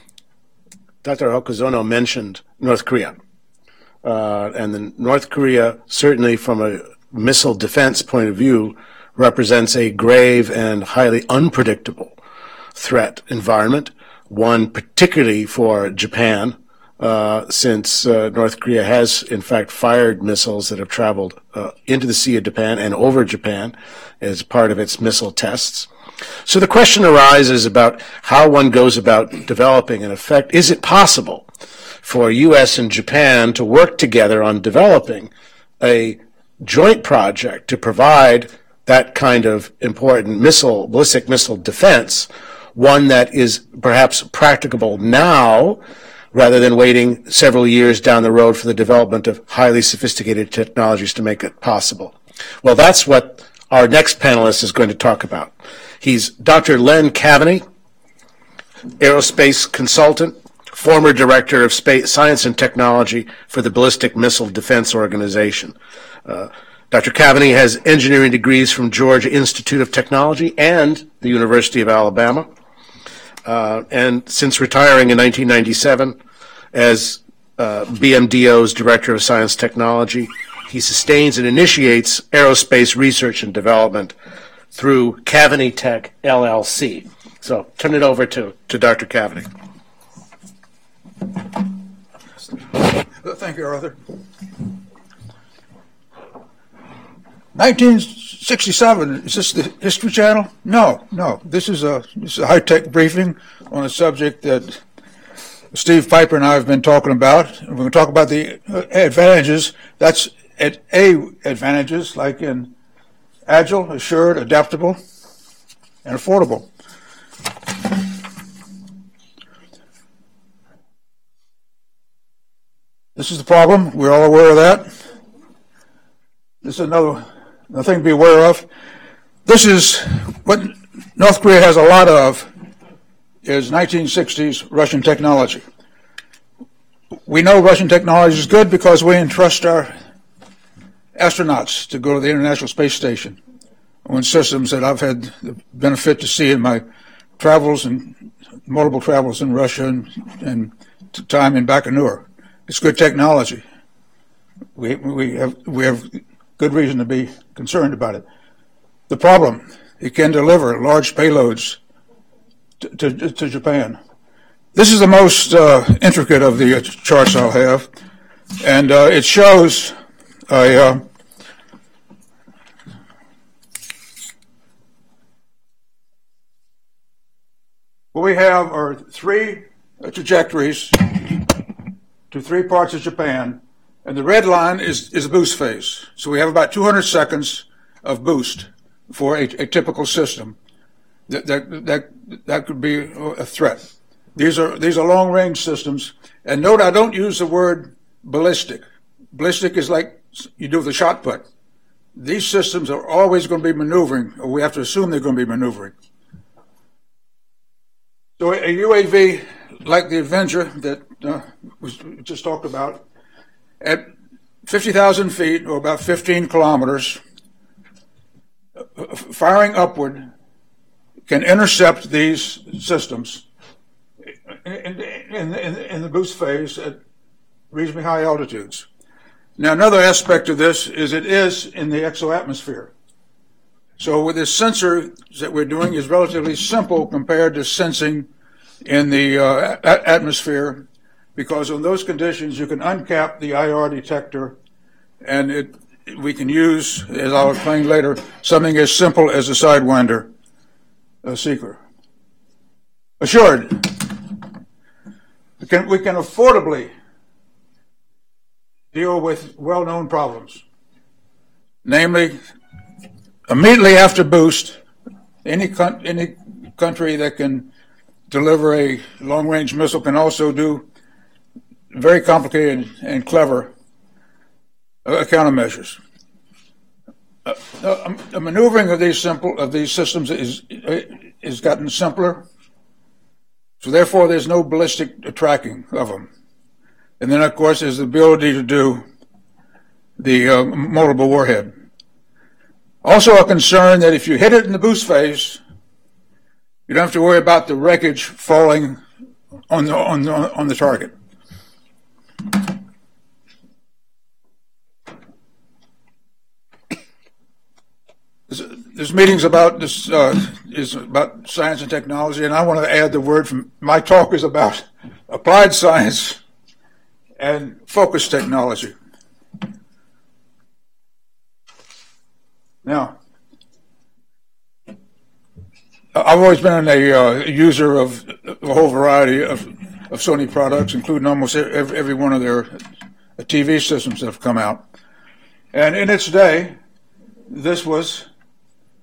Dr. Hokazono mentioned North Korea. Uh, and North Korea, certainly from a missile defense point of view, represents a grave and highly unpredictable threat environment, one particularly for Japan, uh, since uh, North Korea has, in fact, fired missiles that have traveled uh, into the Sea of Japan and over Japan as part of its missile tests. So the question arises about how one goes about developing an effect. Is it possible for U.S. and Japan to work together on developing a joint project to provide that kind of important missile, ballistic missile defense, one that is perhaps practicable now rather than waiting several years down the road for the development of highly sophisticated technologies to make it possible. Well, that's what our next panelist is going to talk about. He's Dr. Len Caveny, aerospace consultant, former director of space, science and technology for the Ballistic Missile Defense Organization. Uh, Dr. Caveny has engineering degrees from Georgia Institute of Technology and the University of Alabama. Uh, and since retiring in 1997 as uh, BMDO's Director of Science Technology, he sustains and initiates aerospace research and development through Caveny Tech LLC. So turn it over to, to Dr. Caveny. Thank you, Arthur. 1967, is this the History Channel? No, no. This is a, a high-tech briefing on a subject that Steve Piper and I have been talking about. We're going to talk about the advantages. That's at A advantages, like in agile, assured, adaptable, and affordable. This is the problem. We're all aware of that. This is another, another thing to be aware of. This is what North Korea has a lot of is 1960s Russian technology. We know Russian technology is good because we entrust our astronauts to go to the International Space Station on systems that I've had the benefit to see in my travels and multiple travels in Russia and, and time in Baikonur. It's good technology. We, we, have, we have good reason to be concerned about it. The problem, it can deliver large payloads to, to, to Japan. This is the most uh, intricate of the charts I'll have, and uh, it shows a, uh, what we have are three trajectories to three parts of Japan, and the red line is, is a boost phase. So we have about 200 seconds of boost for a, a typical system. That, that, that, that could be a threat. These are, these are long range systems. And note, I don't use the word ballistic. Ballistic is like you do a shot put. These systems are always going to be maneuvering, or we have to assume they're going to be maneuvering. So a UAV like the Avenger that uh, was just talked about, at 50,000 feet or about 15 kilometers, uh, firing upward can intercept these systems in, in, in, in the boost phase at reasonably high altitudes. Now, another aspect of this is it is in the exoatmosphere. So, with this sensor that we're doing is relatively simple compared to sensing in the uh, atmosphere, because in those conditions you can uncap the IR detector, and it we can use, as I'll explain later, something as simple as a sidewinder a seeker. Assured, we can, we can affordably deal with well known problems. Namely, immediately after boost, any, any country that can deliver a long range missile can also do very complicated and clever uh, countermeasures. Uh, uh, the maneuvering of these simple of these systems is is gotten simpler. So therefore, there's no ballistic tracking of them. And then, of course, there's the ability to do the uh, multiple warhead. Also, a concern that if you hit it in the boost phase, you don't have to worry about the wreckage falling on the on the, on the target. There's meetings about this uh, is about science and technology, and I want to add the word from my talk is about applied science and focus technology. Now, I've always been a uh, user of a whole variety of, of Sony products, including almost every, every one of their TV systems that have come out. And in its day, this was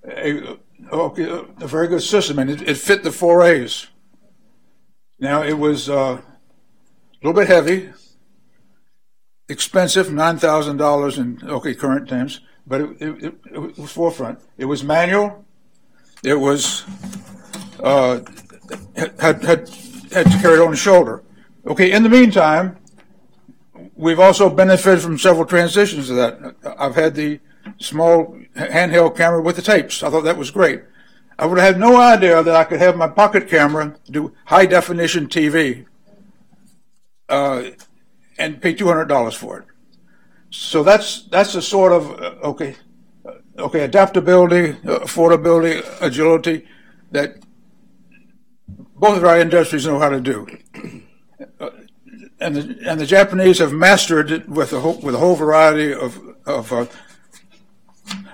a, a very good system, and it, it, fit the four A's. Now, it was uh, a little bit heavy, expensive, $9,000 in okay current terms, but it, it, it, it was forefront. It was manual. It was uh, had, had had to carry it on the shoulder. Okay. In the meantime, we've also benefited from several transitions of that. I've had the small handheld camera with the tapes. I thought that was great. I would have had no idea that I could have my pocket camera do high definition TV uh, and pay two hundred dollars for it. So that's that's a sort of okay, okay adaptability, affordability, agility that both of our industries know how to do. And the, and the Japanese have mastered it with a whole, with a whole variety of of, uh,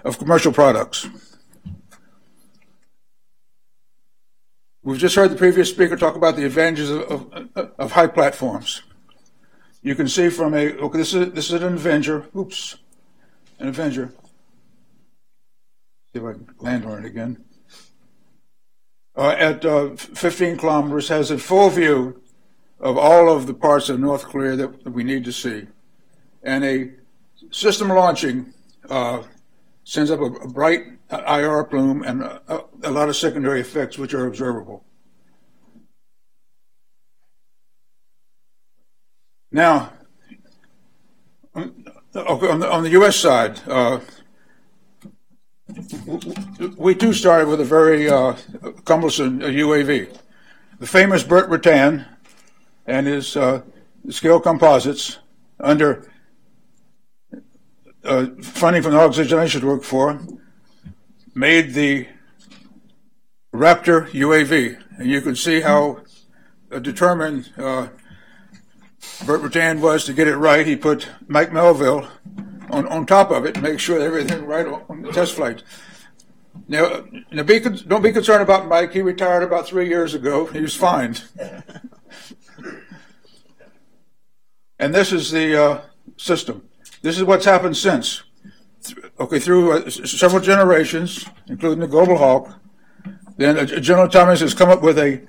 of commercial products. We've just heard the previous speaker talk about the advantages of, of, of high platforms. You can see from a okay, this is this is an Avenger. Oops, an Avenger. See if I can land on it again. Uh, at uh, 15 kilometers, has a full view of all of the parts of North Korea that we need to see. And a system launching uh, sends up a, a, bright IR plume and a, a, lot of secondary effects which are observable. Now, on the, on the U.S. side, uh, we too started with a very uh, cumbersome UAV. The famous Burt Rutan and his uh, Scaled Composites under uh, funding from the organization I work for made the Raptor UAV. And you can see how determined Burt Rutan was to get it right. He put Mike Melville on, on top of it make sure everything right on the test flight. Now, now be, don't be concerned about Mike. He retired about three years ago. He was fine. and this is the uh, system. This is what's happened since. Okay, through uh, several generations, including the Global Hawk, then uh, General Atomics has come up with a,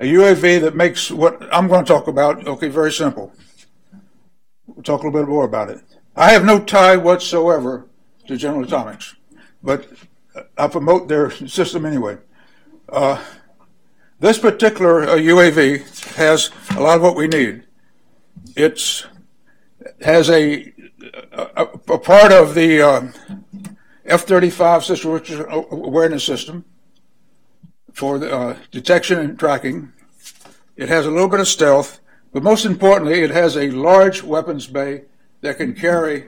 a UAV that makes what I'm going to talk about, okay, very simple. We'll talk a little bit more about it. I have no tie whatsoever to General Atomics, but I promote their system anyway. Uh, this particular uh, UAV has a lot of what we need. It's has a a, a part of the uh, F-35 situational awareness system for the, uh, detection and tracking. It has a little bit of stealth, but most importantly, it has a large weapons bay that can carry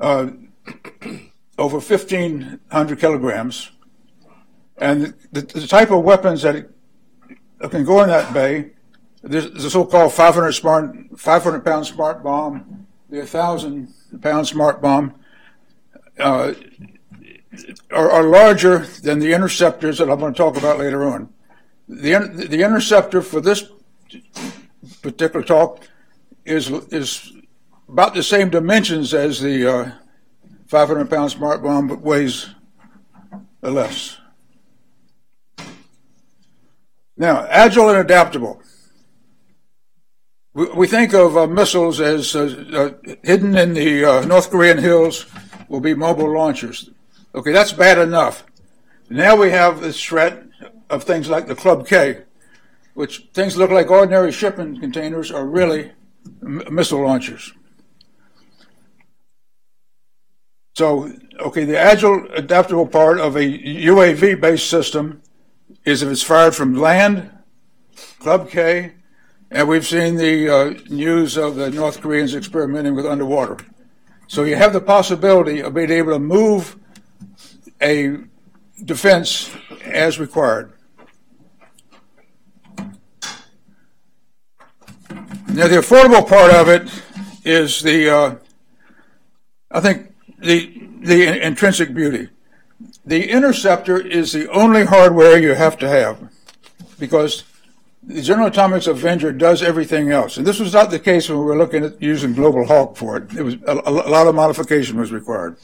uh, over 1,500 kilograms. And the, the, type of weapons that it, can go in that bay, there's the so-called 500 smart, 500 pound smart bomb, the 1,000 pound smart bomb, uh, are, are, larger than the interceptors that I'm going to talk about later on. The, the interceptor for this particular talk is is about the same dimensions as the uh, 500 pound smart bomb, but weighs less. Now, agile and adaptable. We, we think of uh, missiles as uh, uh hidden in the uh, North Korean hills will be mobile launchers. Okay, that's bad enough. Now we have this threat of things like the Club K, which things look like ordinary shipping containers are really missile launchers. So, okay, the agile adaptable part of a UAV based system is if it's fired from land, Club K, and we've seen the uh, news of the North Koreans experimenting with underwater. So you have the possibility of being able to move a defense as required. Now, the affordable part of it is the, uh, I think, the intrinsic beauty. The interceptor is the only hardware you have to have, because the General Atomics Avenger does everything else. And this was not the case when we were looking at using Global Hawk for it. A lot of modification was required.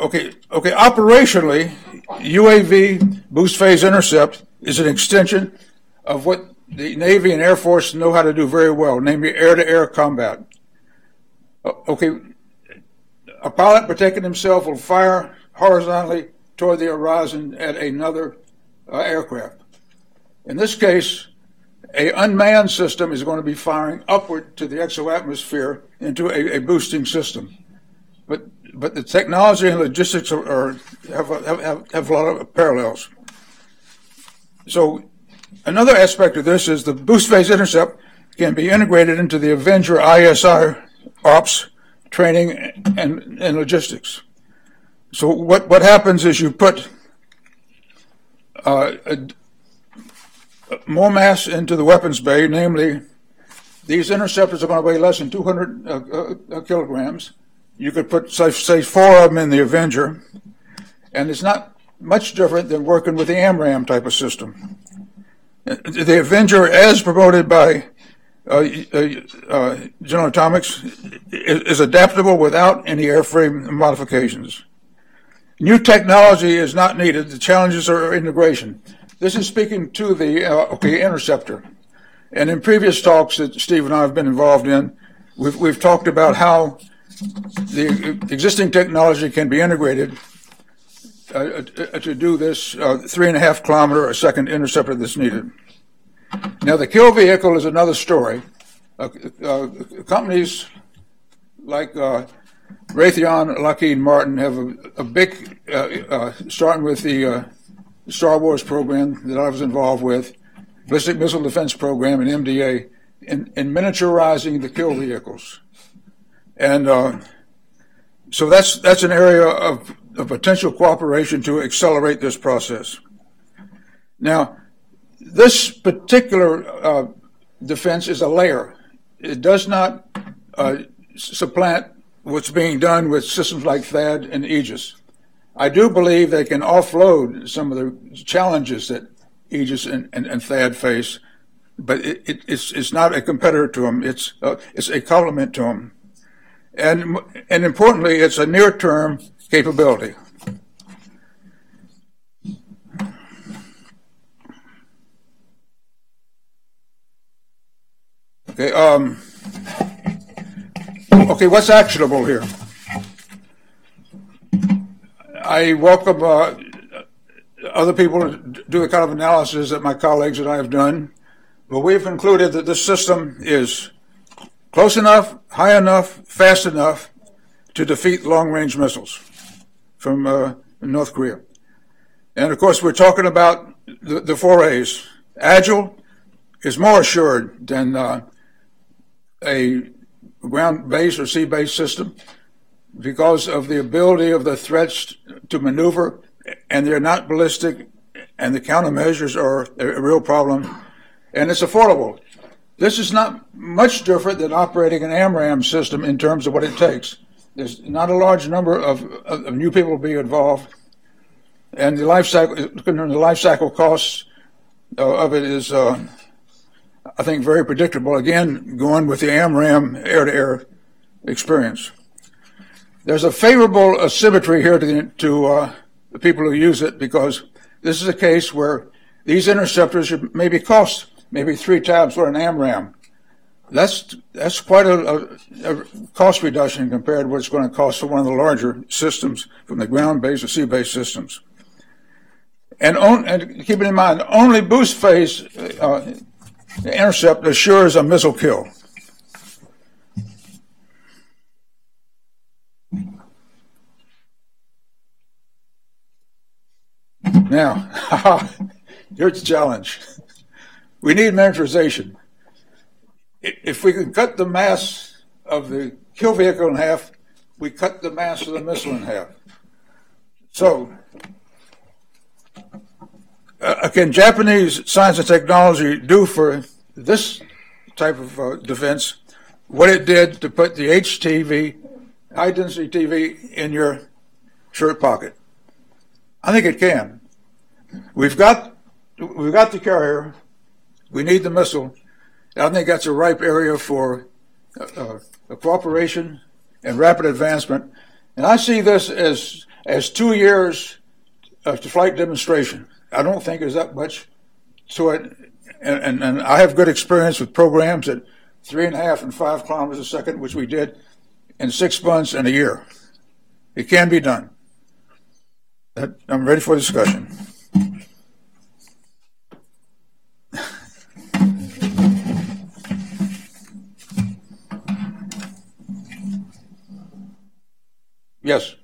Okay, okay. Operationally, UAV boost phase intercept is an extension of what the Navy and Air Force know how to do very well, namely air-to-air combat. Okay, a pilot protecting himself will fire horizontally toward the horizon at another uh, aircraft. In this case, a unmanned system is going to be firing upward to the exoatmosphere into a, a boosting system. But but the technology and logistics are, are have, have, have a lot of parallels. So another aspect of this is the boost phase intercept can be integrated into the Avenger ISR ops training and, and logistics. So what, what happens is you put uh, a, more mass into the weapons bay, namely these interceptors are going to weigh less than 200 uh, uh, uh, kilograms. You could put, say, say, four of them in the Avenger, and it's not much different than working with the AMRAAM type of system. The Avenger, as promoted by uh, uh, uh, General Atomics, is, is adaptable without any airframe modifications. New technology is not needed. The challenges are integration. This is speaking to the uh, okay interceptor. And in previous talks that Steve and I have been involved in, we've, we've talked about how the existing technology can be integrated uh, uh to do this uh, three and a half kilometer a second interceptor that's needed. Now, the kill vehicle is another story. Uh, uh, companies like Raytheon, Lockheed Martin have a, a big, starting with the Star Wars program that I was involved with, Ballistic Missile Defense Program and MDA, in, in miniaturizing the kill vehicles. And uh, so that's that's an area of, of potential cooperation to accelerate this process. Now, this particular uh, defense is a layer. It does not uh, supplant what's being done with systems like THAAD and Aegis. I do believe they can offload some of the challenges that Aegis and, and, and THAAD face, but it, it, it's, it's not a competitor to them. It's, uh, it's a complement to them. And, and importantly, it's a near term capability. Okay, um, okay, what's actionable here? I welcome uh, other people to do the kind of analysis that my colleagues and I have done, but we've concluded that this system is close enough, high enough, fast enough to defeat long-range missiles from uh, North Korea. And of course, we're talking about the, the four A's. Agile is more assured than uh, a ground-based or sea-based system because of the ability of the threats to maneuver, and they're not ballistic, and the countermeasures are a real problem, and it's affordable. This is not much different than operating an AMRAAM system in terms of what it takes. There's not a large number of, of new people be involved, and the life cycle, the life cycle costs uh, of it is, uh, I think, very predictable. Again, going with the AMRAAM air-to-air experience. There's a favorable asymmetry here to, the, to uh, the people who use it because this is a case where these interceptors maybe cost maybe three times what an AMRAAM. That's that's quite a, a, a, cost reduction compared to what it's going to cost for one of the larger systems from the ground-based or sea-based systems. And, on, and keep it in mind, only boost phase uh, intercept assures a missile kill. Now, here's the challenge. We need miniaturization. If we can cut the mass of the kill vehicle in half, we cut the mass of the missile in half. So, uh, can Japanese science and technology do for this type of uh, defense what it did to put the HTV, high density TV, in your shirt pocket? I think it can. We've got we've got the carrier. We need the missile. I think that's a ripe area for uh, uh, cooperation and rapid advancement. And I see this as as two years of the flight demonstration. I don't think there's that much to it. And, and, and I have good experience with programs at three and a half and five kilometers a second, which we did in six months and a year. It can be done. That- I'm ready for discussion. Yes.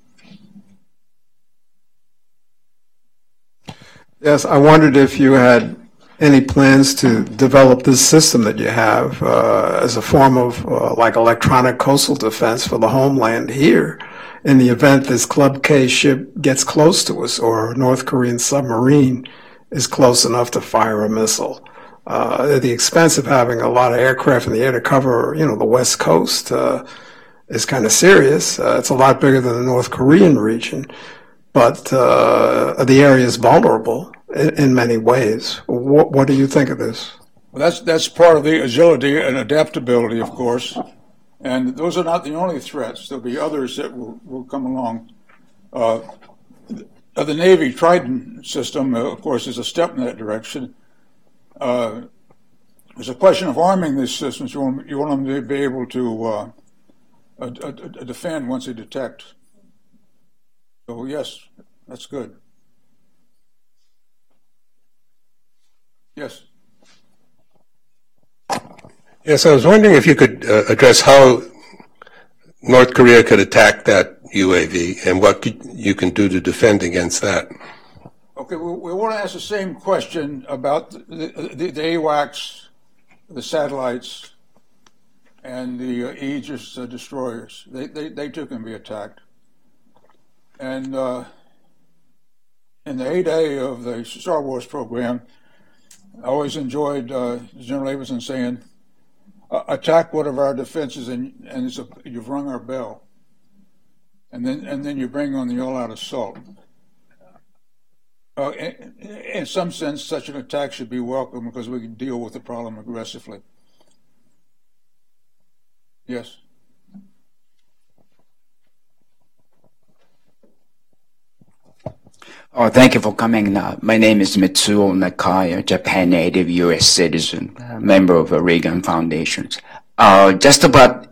Yes, I wondered if you had any plans to develop this system that you have uh, as a form of uh, like electronic coastal defense for the homeland here in the event this Club K ship gets close to us or a North Korean submarine is close enough to fire a missile. Uh, at the expense of having a lot of aircraft in the air to cover, you know, the West Coast uh, is kind of serious. Uh, it's a lot bigger than the North Korean region but uh, the area is vulnerable in, in many ways. What, what do you think of this? Well, that's, that's part of the agility and adaptability, of course. And those are not the only threats. There'll be others that will, will come along. Uh, the Navy Triton system, uh, of course, is a step in that direction. Uh, there's a question of arming these systems. You want, you want them to be able to uh, uh, uh, defend once they detect. So, yes, that's good. Yes. Yes, I was wondering if you could uh, address how North Korea could attack that UAV and what could- you can do to defend against that. Okay, we, we want to ask the same question about the, the, the AWACS, the satellites, and the uh, Aegis uh, destroyers. They, they, they too can be attacked. And uh, in the heyday of the Star Wars program, I always enjoyed uh, General Abrahamson saying, "Uh, "Attack one of our defenses, and and a, you've rung our bell." And then and then you bring on the all-out assault. Uh, in, in some sense, such an attack should be welcome because we can deal with the problem aggressively. Yes. Oh, thank you for coming. Uh, my name is Mitsuo Nakai, a Japan native U.S. citizen, member of the Reagan Foundation. Uh, just about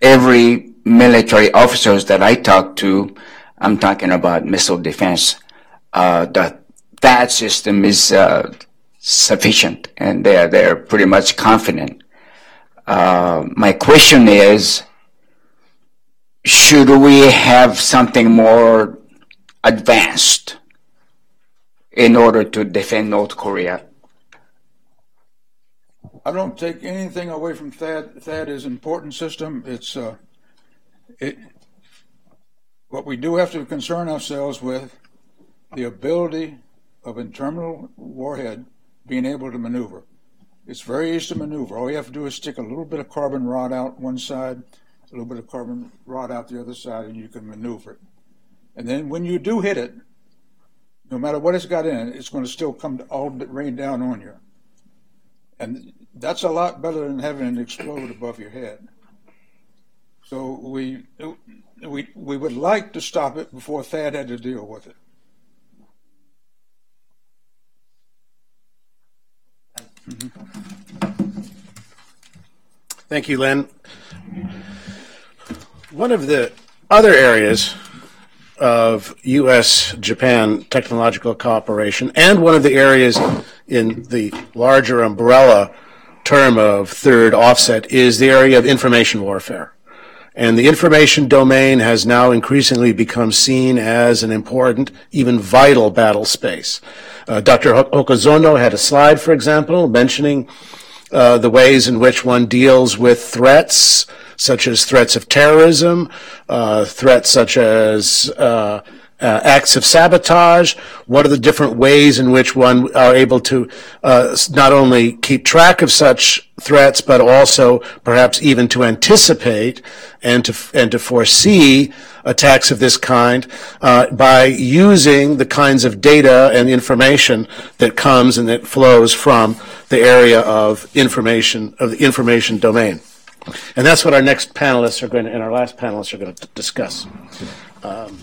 every military officers that I talk to, I'm talking about missile defense. Uh, the that system is uh, sufficient, and they're they're pretty much confident. Uh, my question is, should we have something more advanced in order to defend North Korea. I don't take anything away from THAAD. THAAD is an important system. It's uh, it. What we do have to concern ourselves with the ability of a terminal warhead being able to maneuver. It's very easy to maneuver. All you have to do is stick a little bit of carbon rod out one side, a little bit of carbon rod out the other side, and you can maneuver it. And then when you do hit it, no matter what it's got in it, it's going to still come all rain down on you. And that's a lot better than having it explode above your head. So we we we would like to stop it before THAAD had to deal with it. Mm-hmm. Thank you, Len. One of the other areas of U.S. Japan technological cooperation, and one of the areas in the larger umbrella term of third offset is the area of information warfare. And the information domain has now increasingly become seen as an important, even vital battle space. Uh, Dr. Hokazono had a slide, for example, mentioning uh, the ways in which one deals with threats, such as threats of terrorism, uh, threats such as uh, acts of sabotage. What are the different ways in which one are able to uh, not only keep track of such threats, but also perhaps even to anticipate and to and to foresee attacks of this kind uh, by using the kinds of data and information that comes and that flows from the area of information of the information domain. And that's what our next panelists are going to, and our last panelists are going to discuss. Um,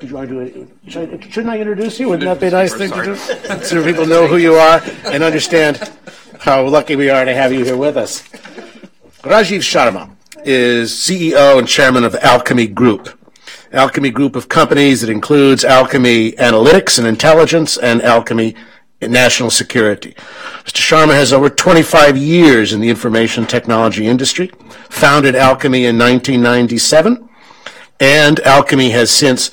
do you want to do it? Should I, shouldn't I introduce you? Wouldn't that be a nice thing to do? So people know who you are and understand how lucky we are to have you here with us. Rajeev Sharma is CEO and chairman of Alqimi Group. Alqimi Group of companies that includes Alqimi Analytics and Intelligence and Alqimi National Security. Mr. Sharma has over 25 years in the information technology industry, founded Alqimi in 1997, and Alqimi has since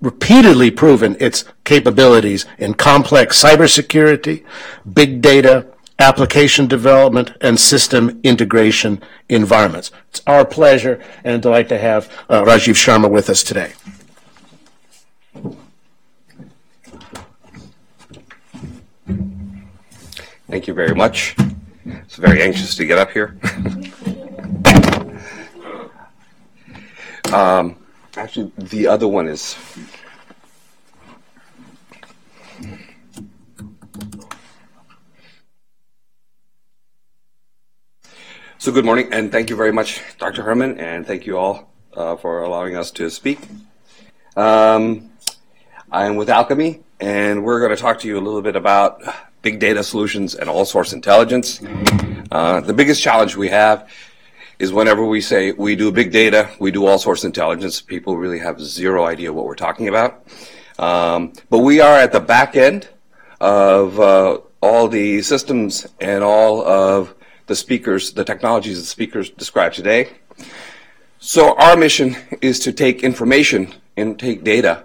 repeatedly proven its capabilities in complex cybersecurity, big data, application development, and system integration environments. It's our pleasure and a delight to have uh, Rajeev Sharma with us today. Thank you very much. It's very anxious to get up here. um, actually, the other one is So good morning, and thank you very much, Dr. Herman, and thank you all uh, for allowing us to speak. Um, I'm with Alqimi, and we're going to talk to you a little bit about big data solutions and all source intelligence. Uh, the biggest challenge we have is whenever we say we do big data, we do all source intelligence, people really have zero idea what we're talking about. Um, but we are at the back end of uh, all the systems and all of the speakers, the technologies the speakers described today. So our mission is to take information and take data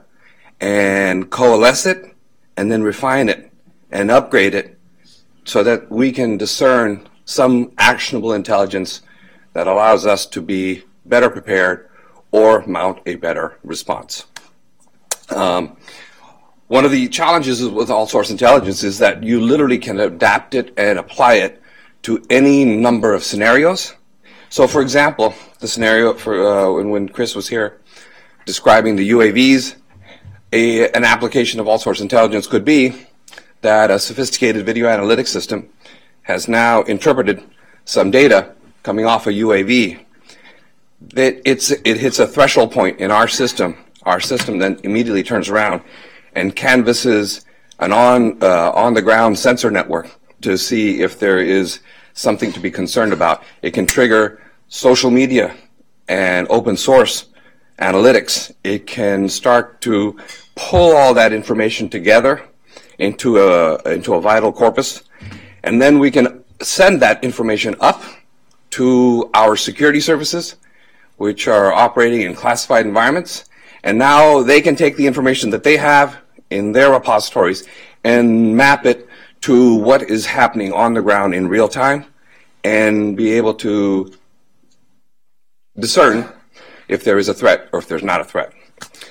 and coalesce it and then refine it and upgrade it so that we can discern some actionable intelligence that allows us to be better prepared or mount a better response. Um, one of the challenges with all source intelligence is that you literally can adapt it and apply it to any number of scenarios. So, for example, the scenario for uh, when, Chris was here describing the UAVs, a, an application of all source intelligence could be that a sophisticated video analytics system has now interpreted some data coming off a UAV. It's, it hits a threshold point in our system. Our system then immediately turns around and canvasses an on, uh, on the ground sensor network to see if there is something to be concerned about. It can trigger social media and open source analytics. It can start to pull all that information together into a, into a vital corpus. And then we can send that information up to our security services, which are operating in classified environments. And now they can take the information that they have in their repositories and map it to what is happening on the ground in real time and be able to discern if there is a threat or if there's not a threat.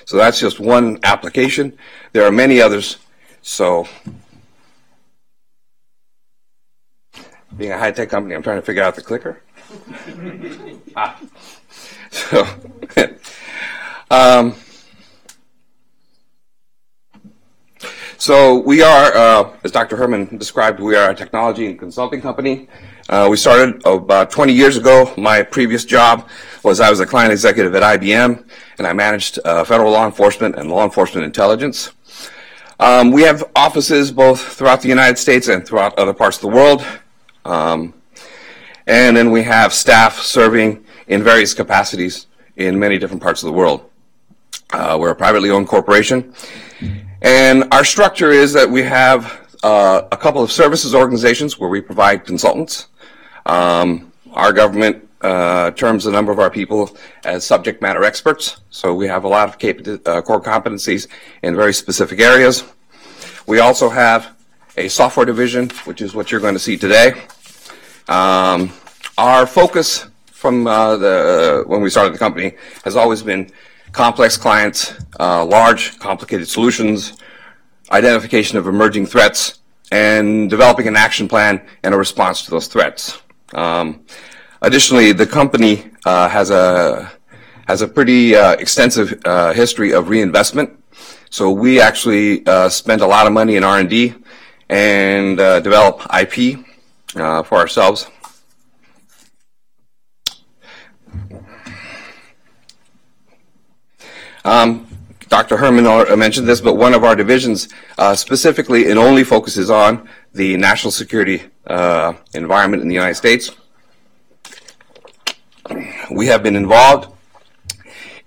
So that's just one application. There are many others. So being a high-tech company, I'm trying to figure out the clicker. Ah. So, um, So we are, uh, as Dr. Herman described, we are a technology and consulting company. Uh, we started about 20 years ago. My previous job was I was a client executive at IBM, and I managed uh, federal law enforcement and law enforcement intelligence. Um, we have offices both throughout the United States and throughout other parts of the world. Um, and then we have staff serving in various capacities in many different parts of the world. Uh, we're a privately owned corporation, and our structure is that we have uh, a couple of services organizations where we provide consultants. Um, our government uh, terms the number of our people as subject matter experts, so we have a lot of cap- uh, core competencies in very specific areas. We also have a software division, which is what you're going to see today. Um, our focus from uh, the when we started the company has always been complex clients, uh, large, complicated solutions, identification of emerging threats, and developing an action plan and a response to those threats. Um, additionally, the company uh, has a has a pretty uh, extensive uh, history of reinvestment. So we actually uh, spend a lot of money in R and D and uh, develop IP uh, for ourselves. Um, Dr. Herman mentioned this, but one of our divisions uh, specifically and only focuses on the national security uh, environment in the United States. We have been involved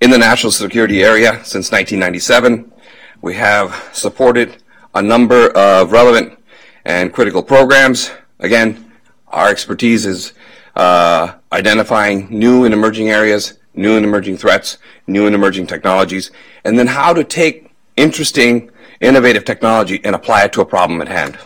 in the national security area since 1997. We have supported a number of relevant and critical programs. Again, our expertise is uh, identifying new and emerging areas, new and emerging threats, new and emerging technologies, and then how to take interesting, innovative technology and apply it to a problem at hand.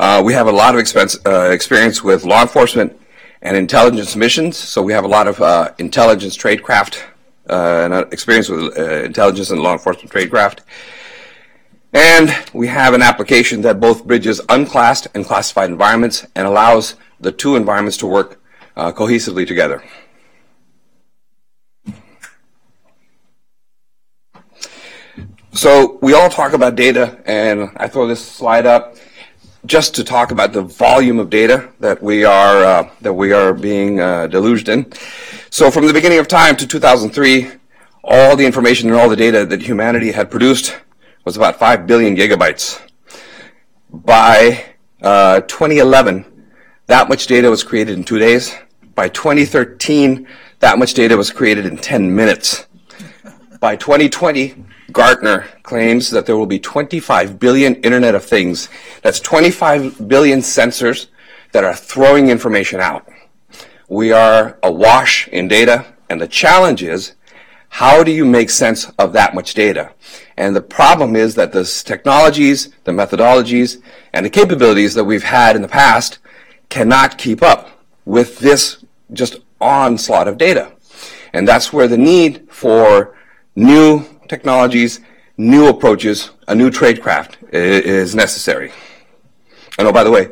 Uh, we have a lot of uh, experience with law enforcement and intelligence missions, so we have a lot of intelligence tradecraft and experience with intelligence and law enforcement tradecraft. And we have an application that both bridges unclassed and classified environments and allows the two environments to work uh, cohesively together. So we all talk about data, and I throw this slide up just to talk about the volume of data that we are uh, that we are being uh, deluged in. So from the beginning of time to 2003, all the information and all the data that humanity had produced was about 5 billion gigabytes. By uh, 2011, that much data was created in two days. By 2013, that much data was created in 10 minutes. By 2020, Gartner claims that there will be 25 billion Internet of Things. That's 25 billion sensors that are throwing information out. We are awash in data, and the challenge is how do you make sense of that much data? And the problem is that the technologies, the methodologies, and the capabilities that we've had in the past cannot keep up with this just onslaught of data. And that's where the need for new technologies, new approaches, a new tradecraft is necessary. And oh, by the way,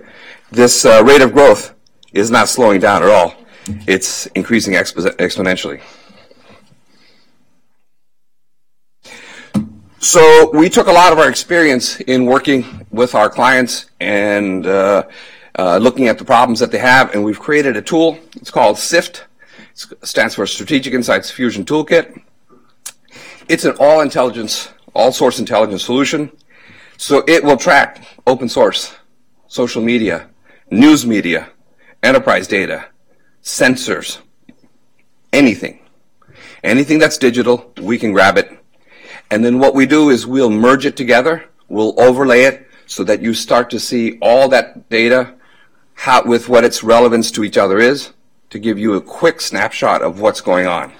this uh, rate of growth is not slowing down at all. It's increasing expo- exponentially. So we took a lot of our experience in working with our clients and uh, uh, looking at the problems that they have, and we've created a tool. It's called SIFT. It stands for Strategic Insights Fusion Toolkit. It's an all intelligence, all source intelligence solution. So it will track open source, social media, news media, enterprise data, sensors, anything. Anything that's digital, we can grab it. And then what we do is we'll merge it together, we'll overlay it so that you start to see all that data how, with what its relevance to each other is to give you a quick snapshot of what's going on.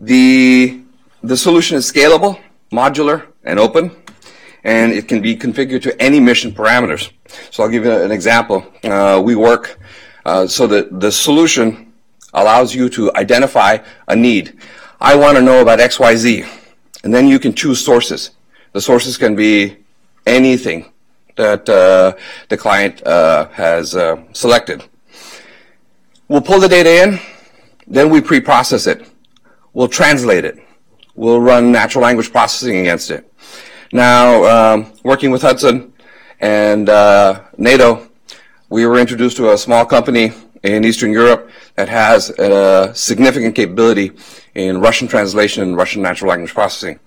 The the solution is scalable, modular, and open, and it can be configured to any mission parameters. So I'll give you an example. Uh, we work uh, so that the solution allows you to identify a need. I want to know about XYZ, and then you can choose sources. The sources can be anything that uh, the client uh, has uh, selected. We'll pull the data in, then we pre-process it. We'll translate it we'll run natural language processing against it. Now, um, working with Hudson and uh, NATO, we were introduced to a small company in Eastern Europe that has a significant capability in Russian translation and Russian natural language processing.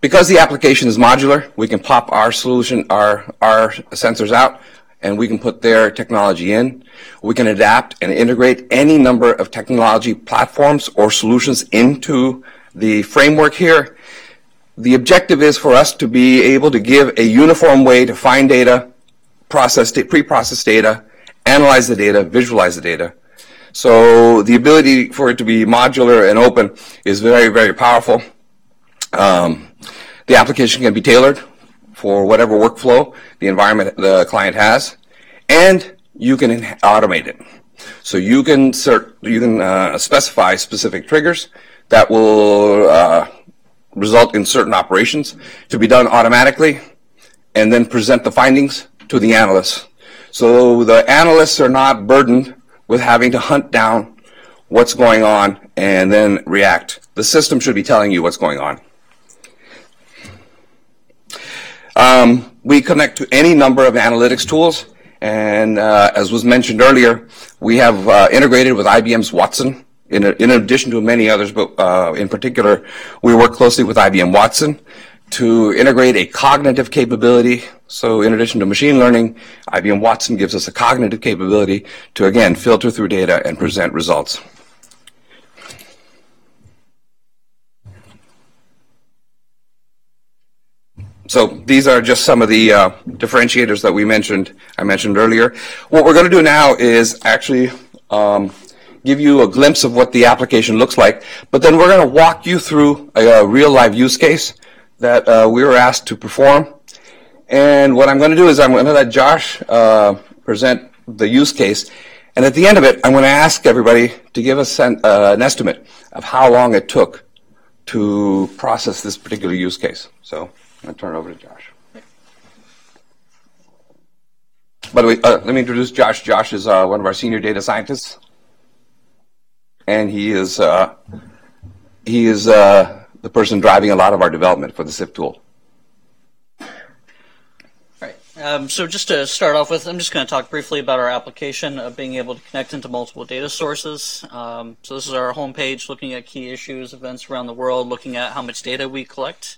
Because the application is modular, we can pop our solution, our, our sensors out, and we can put their technology in. We can adapt and integrate any number of technology platforms or solutions into the framework here, the objective is for us to be able to give a uniform way to find data, process, pre-process data, analyze the data, visualize the data. So the ability for it to be modular and open is very, very powerful. Um, the application can be tailored for whatever workflow the environment the client has, and you can automate it. So you can cert, you can uh, specify specific triggers that will uh, result in certain operations to be done automatically and then present the findings to the analysts. So the analysts are not burdened with having to hunt down what's going on and then react. The system should be telling you what's going on. Um, we connect to any number of analytics tools, and uh, as was mentioned earlier, we have uh, integrated with IBM's Watson in, a, in addition to many others, but uh, in particular, we work closely with IBM Watson to integrate a cognitive capability So in addition to machine learning, IBM Watson gives us a cognitive capability to, again, filter through data and present results. So these are just some of the uh, differentiators that we mentioned, I mentioned earlier. What we're going to do now is actually um, give you a glimpse of what the application looks like, but then we're going to walk you through a, a real live use case that uh, we were asked to perform. And what I'm going to do is I'm going to let Josh uh, present the use case. And at the end of it, I'm going to ask everybody to give us an, uh, an estimate of how long it took to process this particular use case. So I'll turn it over to Josh. By the way, uh, let me introduce Josh. Josh is uh, one of our senior data scientists, and he is uh, he is uh, the person driving a lot of our development for the SIFT tool. Um, so just to start off with, I'm just going to talk briefly about our application of being able to connect into multiple data sources. Um, so this is our homepage, looking at key issues, events around the world, looking at how much data we collect.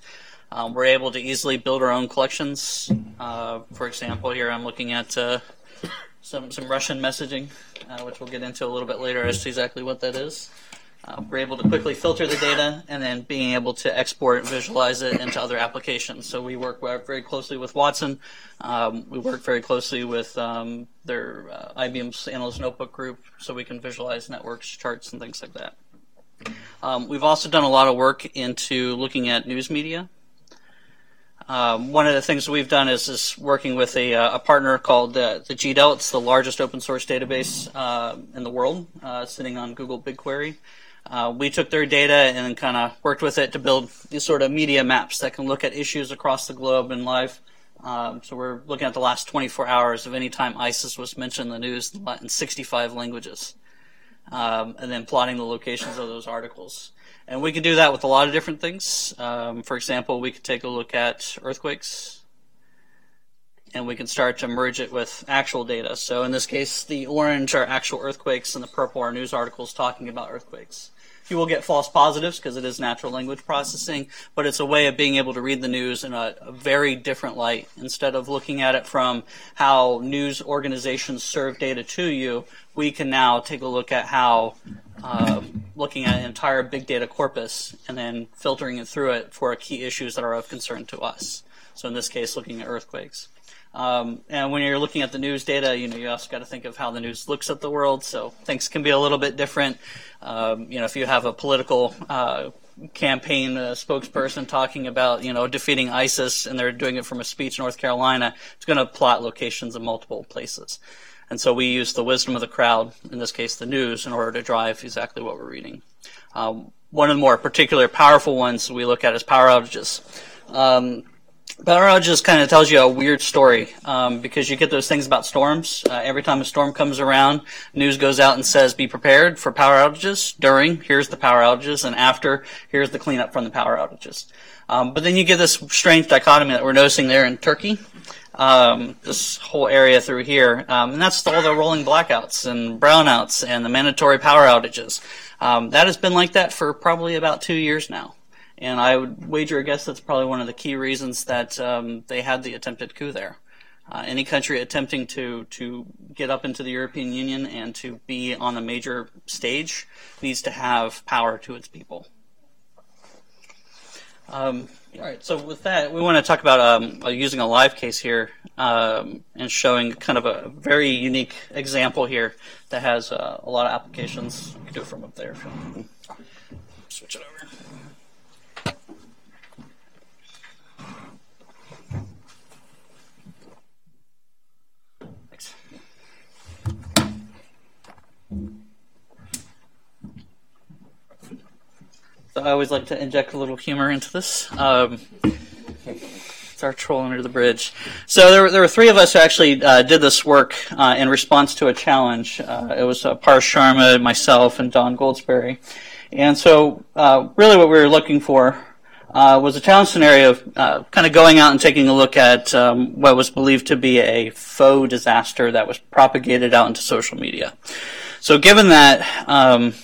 Um, we're able to easily build our own collections. Uh, for example, here I'm looking at uh, some some Russian messaging, uh, which we'll get into a little bit later as to exactly what that is. Uh, we're able to quickly filter the data and then being able to export and visualize it into other applications. So we work very closely with Watson. Um, we work very closely with um, their uh, IBM's Analyst Notebook group so we can visualize networks, charts, and things like that. Um, we've also done a lot of work into looking at news media. Um, one of the things we've done is, is working with a, uh, a partner called uh, the GDELT. It's the largest open source database uh, in the world, uh, sitting on Google BigQuery. Uh, we took their data and kind of worked with it to build these sort of media maps that can look at issues across the globe in live. Um, so we're looking at the last 24 hours of any time ISIS was mentioned in the news in 65 languages, um, and then plotting the locations of those articles. And we can do that with a lot of different things. Um, for example, we could take a look at earthquakes, and we can start to merge it with actual data. So in this case, the orange are actual earthquakes, and the purple are news articles talking about earthquakes. You will get false positives because it is natural language processing, but it's a way of being able to read the news in a, a, very different light. Instead of looking at it from how news organizations serve data to you, we can now take a look at how uh, looking at an entire big data corpus and then filtering it through it for key issues that are of concern to us. So in this case, looking at earthquakes. Um, and when you're looking at the news data, you know you also got to think of how the news looks at the world. So things can be a little bit different. Um, you know, if you have a political uh, campaign uh, spokesperson talking about you know defeating ISIS and they're doing it from a speech in North Carolina, it's going to plot locations in multiple places. And so we use the wisdom of the crowd, in this case the news, in order to drive exactly what we're reading. Um, one of the more particular powerful ones we look at is power outages. Um, power just kind of tells you a weird story um, because you get those things about storms. Uh, every time a storm comes around, news goes out and says, be prepared for power outages. During, here's the power outages, and after, here's the cleanup from the power outages. Um, but then you get this strange dichotomy that we're noticing there in Turkey um, this whole area through here, um, and that's all the rolling blackouts and brownouts and the mandatory power outages. Um, that has been like that for probably about two years now, and I would wager a guess that's probably one of the key reasons that um, they had the attempted coup there. Uh, any country attempting to to get up into the European Union and to be on a major stage needs to have power to its people. Um, all right, so with that, we want to talk about um, uh, using a live case here um, and showing kind of a very unique example here that has uh, a lot of applications. You can do it from up there. Switch it over. So I always like to inject a little humor into this. Um, it's our troll under the bridge. So there, there were three of us who actually uh, did this work uh, in response to a challenge. Uh, it was uh, Parth Sharma, myself, and Don Goldsberry. And so uh, really what we were looking for uh, was a challenge scenario of uh, kind of going out and taking a look at um, what was believed to be a faux disaster that was propagated out into social media. So given that um,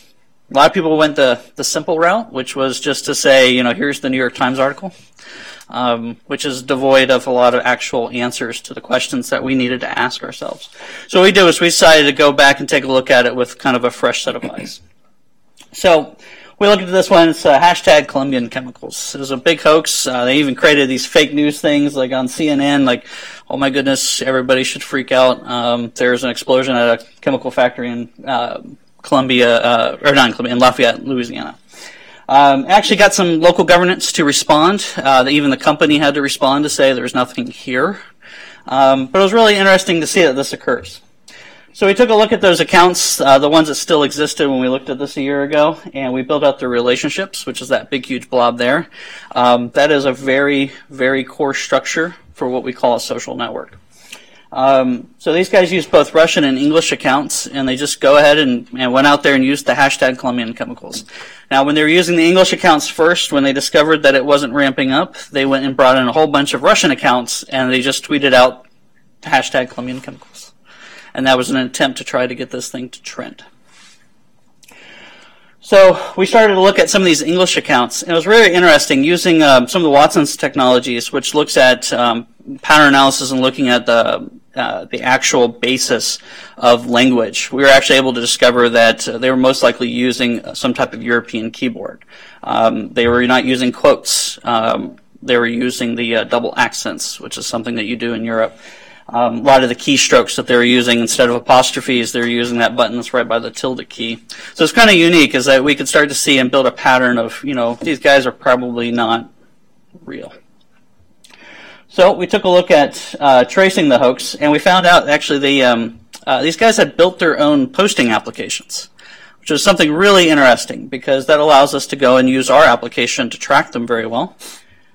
a lot of people went the, the simple route, which was just to say, you know, here's the New York Times article. um, which is devoid of a lot of actual answers to the questions that we needed to ask ourselves. So what we did was we decided to go back and take a look at it with kind of a fresh set of eyes. So we looked at this one. It's uh, hashtag Columbian chemicals. It was a big hoax. Uh, they even created these fake news things like on CNN, like, oh my goodness, everybody should freak out. Um, there's an explosion at a chemical factory in uh, Columbia, uh, or not in Columbia, in Lafayette, Louisiana. Um, actually got some local governance to respond. Uh, even the company had to respond to say there's nothing here. Um, but it was really interesting to see that this occurs. So we took a look at those accounts, uh, the ones that still existed when we looked at this a year ago, and we built out their relationships, which is that big, huge blob there. Um, that is a very, very core structure for what we call a social network. Um, so these guys use both Russian and English accounts, and they just go ahead and, and, went out there and used the hashtag Columbian chemicals. Now, when they were using the English accounts first, when they discovered that it wasn't ramping up, they went and brought in a whole bunch of Russian accounts, and they just tweeted out hashtag Columbian chemicals. And that was an attempt to try to get this thing to trend. So we started to look at some of these English accounts. And it was really interesting using um, some of the Watson's technologies, which looks at um, pattern analysis and looking at the uh, the actual basis of language. We were actually able to discover that uh, they were most likely using some type of European keyboard. Um, they were not using quotes. Um, they were using the uh, double accents, which is something that you do in Europe. Um, a lot of the keystrokes that they were using instead of apostrophes, they're using that button that's right by the tilde key. So it's kind of unique is that we could start to see and build a pattern of, you know, these guys are probably not real. So we took a look at uh, tracing the hoax, and we found out actually the, um, uh, these guys had built their own posting applications, which is something really interesting because that allows us to go and use our application to track them very well.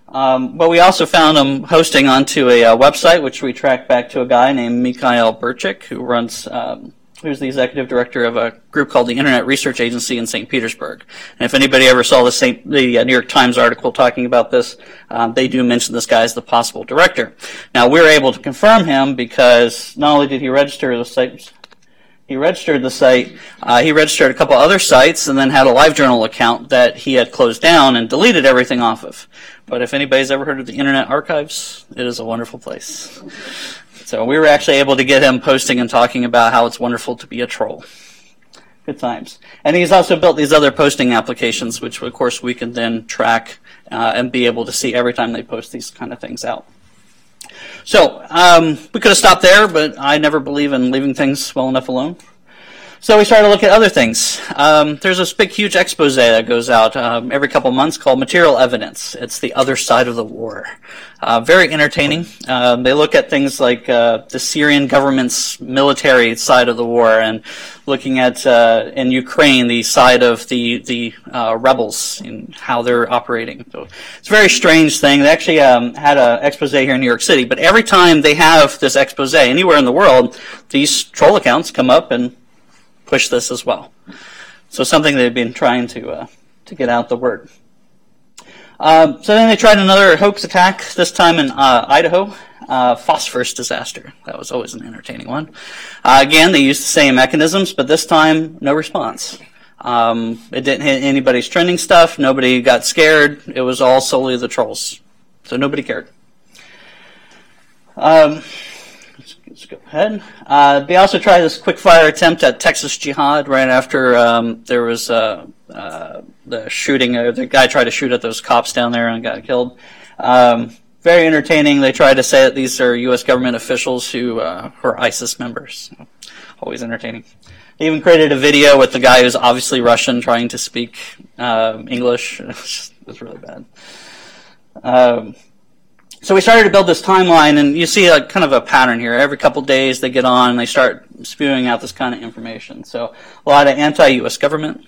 Um, but we also found them hosting onto a, uh, website, which we tracked back to a guy named Mikhail Burchik, who runs, um, who's the executive director of a group called the Internet Research Agency in St. Petersburg. And if anybody ever saw the, Saint, the uh, New York Times article talking about this, um, they do mention this guy as the possible director. Now, we are able to confirm him because not only did he register the site, he registered the site. Uh, he registered a couple other sites and then had a LiveJournal account that he had closed down and deleted everything off of. But if anybody's ever heard of the Internet Archives, it is a wonderful place. So we were actually able to get him posting and talking about how it's wonderful to be a troll. Good times. And he's also built these other posting applications, which of course we can then track uh, and be able to see every time they post these kind of things out. So um, we could have stopped there, but I never believe in leaving things well enough alone. So we started to look at other things. Um, there's this big, huge expose that goes out um, every couple months called Material Evidence. It's the other side of the war. Uh, very entertaining. Uh, they look at things like uh, the Syrian government's military side of the war and looking at uh, in Ukraine the side of the the uh, rebels and how they're operating. So it's a very strange thing. They actually um, had an expose here in New York City, but every time they have this expose anywhere in the world, these troll accounts come up and push this as well. So something they've been trying to uh, to get out the word. Um, so then they tried another hoax attack, this time in uh, Idaho, uh, phosphorus disaster. That was always an entertaining one. Uh, again, they used the same mechanisms, but this time, no response. Um, it didn't hit anybody's trending stuff. Nobody got scared. It was all solely the trolls. So nobody cared. Um, let's go ahead. Uh, they also tried this quick fire attempt at Texas Jihad right after um, there was uh, uh, the shooting. Uh, the guy tried to shoot at those cops down there and got killed. Um, very entertaining. They tried to say that these are U.S. government officials who, uh, are ISIS members. Always entertaining. They even created a video with the guy who's obviously Russian trying to speak um, English. It was really bad. Um, so we started to build this timeline, and you see a kind of a pattern here. Every couple days they get on and they start spewing out this kind of information. So a lot of anti-U.S. government.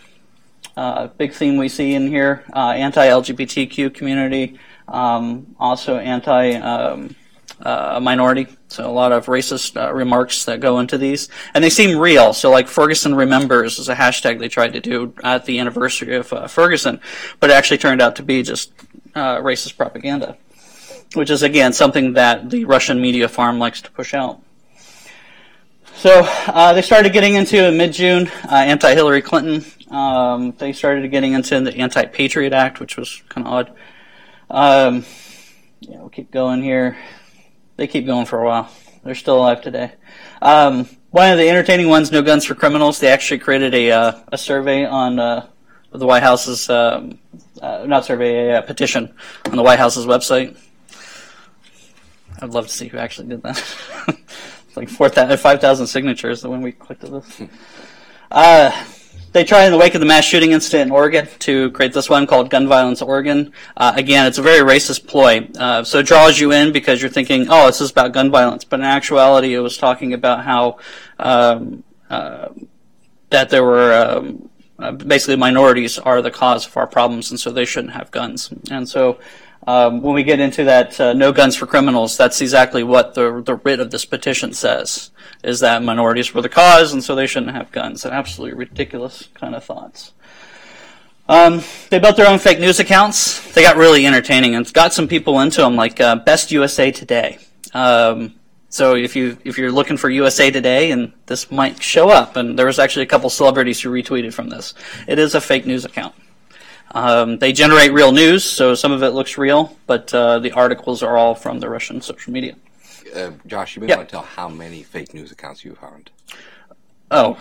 Uh, big theme we see in here: uh, anti-LGBTQ community, um, also anti-minority. Um, uh, so a lot of racist uh, remarks that go into these, and they seem real. So like Ferguson remembers is a hashtag they tried to do at the anniversary of uh, Ferguson, but it actually turned out to be just uh, racist propaganda which is again something that the Russian media farm likes to push out. So uh, they started getting into in mid-June uh, anti-Hillary Clinton. Um, they started getting into the Anti-Patriot Act, which was kind of odd. Um, yeah, we'll keep going here. They keep going for a while. They're still alive today. Um, one of the entertaining ones, No Guns for Criminals. They actually created a uh, a survey on uh, the White House's um, uh, not survey a, a petition on the White House's website. I'd love to see who actually did that. like 5,000 signatures when we clicked this. Uh, they tried in the wake of the mass shooting incident in Oregon to create this one called Gun Violence Oregon. Uh, again, it's a very racist ploy. Uh, so it draws you in because you're thinking, oh, this is about gun violence. But in actuality, it was talking about how um, uh, that there were um, uh, basically minorities are the cause of our problems, and so they shouldn't have guns. And so um, when we get into that uh, no guns for criminals, that's exactly what the, the writ of this petition says, is that minorities were the cause, and so they shouldn't have guns. An absolutely ridiculous kind of thoughts. Um, they built their own fake news accounts. They got really entertaining and got some people into them, like uh, Best USA Today. Um, so if you if you're looking for USA Today, and this might show up, and there was actually a couple celebrities who retweeted from this. It is a fake news account. Um, they generate real news, so some of it looks real, but uh, the articles are all from the Russian social media. Uh, Josh, you may Yeah. want to tell how many fake news accounts you've found. Oh,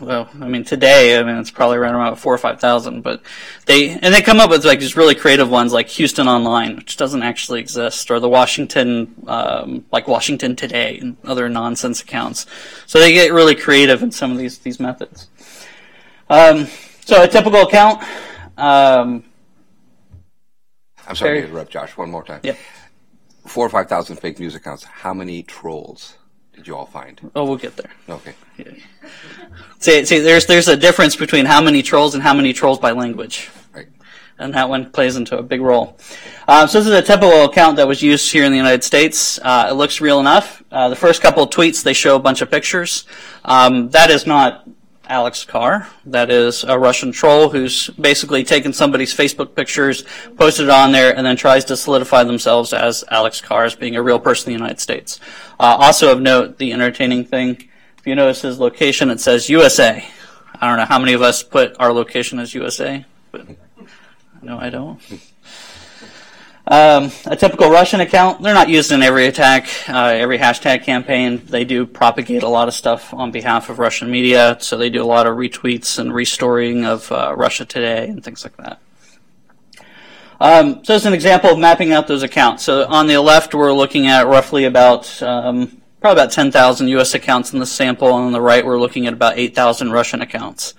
well, I mean today, I mean it's probably around about four or five thousand, but they and they come up with like these really creative ones, like Houston Online, which doesn't actually exist, or the Washington, um, like Washington Today, and other nonsense accounts. So they get really creative in some of these these methods. Um, so a typical account. Um, I'm sorry to interrupt, Josh. One more time. Yep. Four or five thousand fake news accounts. How many trolls did you all find? oh, we'll get there. Okay. See, see, there's there's a difference between how many trolls and how many trolls by language. Right. and that one plays into a big role. Um, so this is a typical account that was used here in the United States. Uh, it looks real enough. Uh, the first couple of tweets, they show a bunch of pictures. Um, that is not Alex Carr. That is a Russian troll who's basically taken somebody's Facebook pictures, posted it on there, and then tries to solidify themselves as Alex Carr as being a real person in the United States. Uh, also of note, the entertaining thing, if you notice his location, it says USA. I don't know how many of us put our location as USA, but no, I don't. Um, a typical Russian account, they're not used in every attack, uh, every hashtag campaign. They do propagate a lot of stuff on behalf of Russian media, so they do a lot of retweets and restoring of uh, Russia Today and things like that. Um, so as an example of mapping out those accounts. So on the left, we're looking at roughly about um, probably about 10,000 U.S. accounts in the sample, and on the right, we're looking at about 8,000 Russian accounts.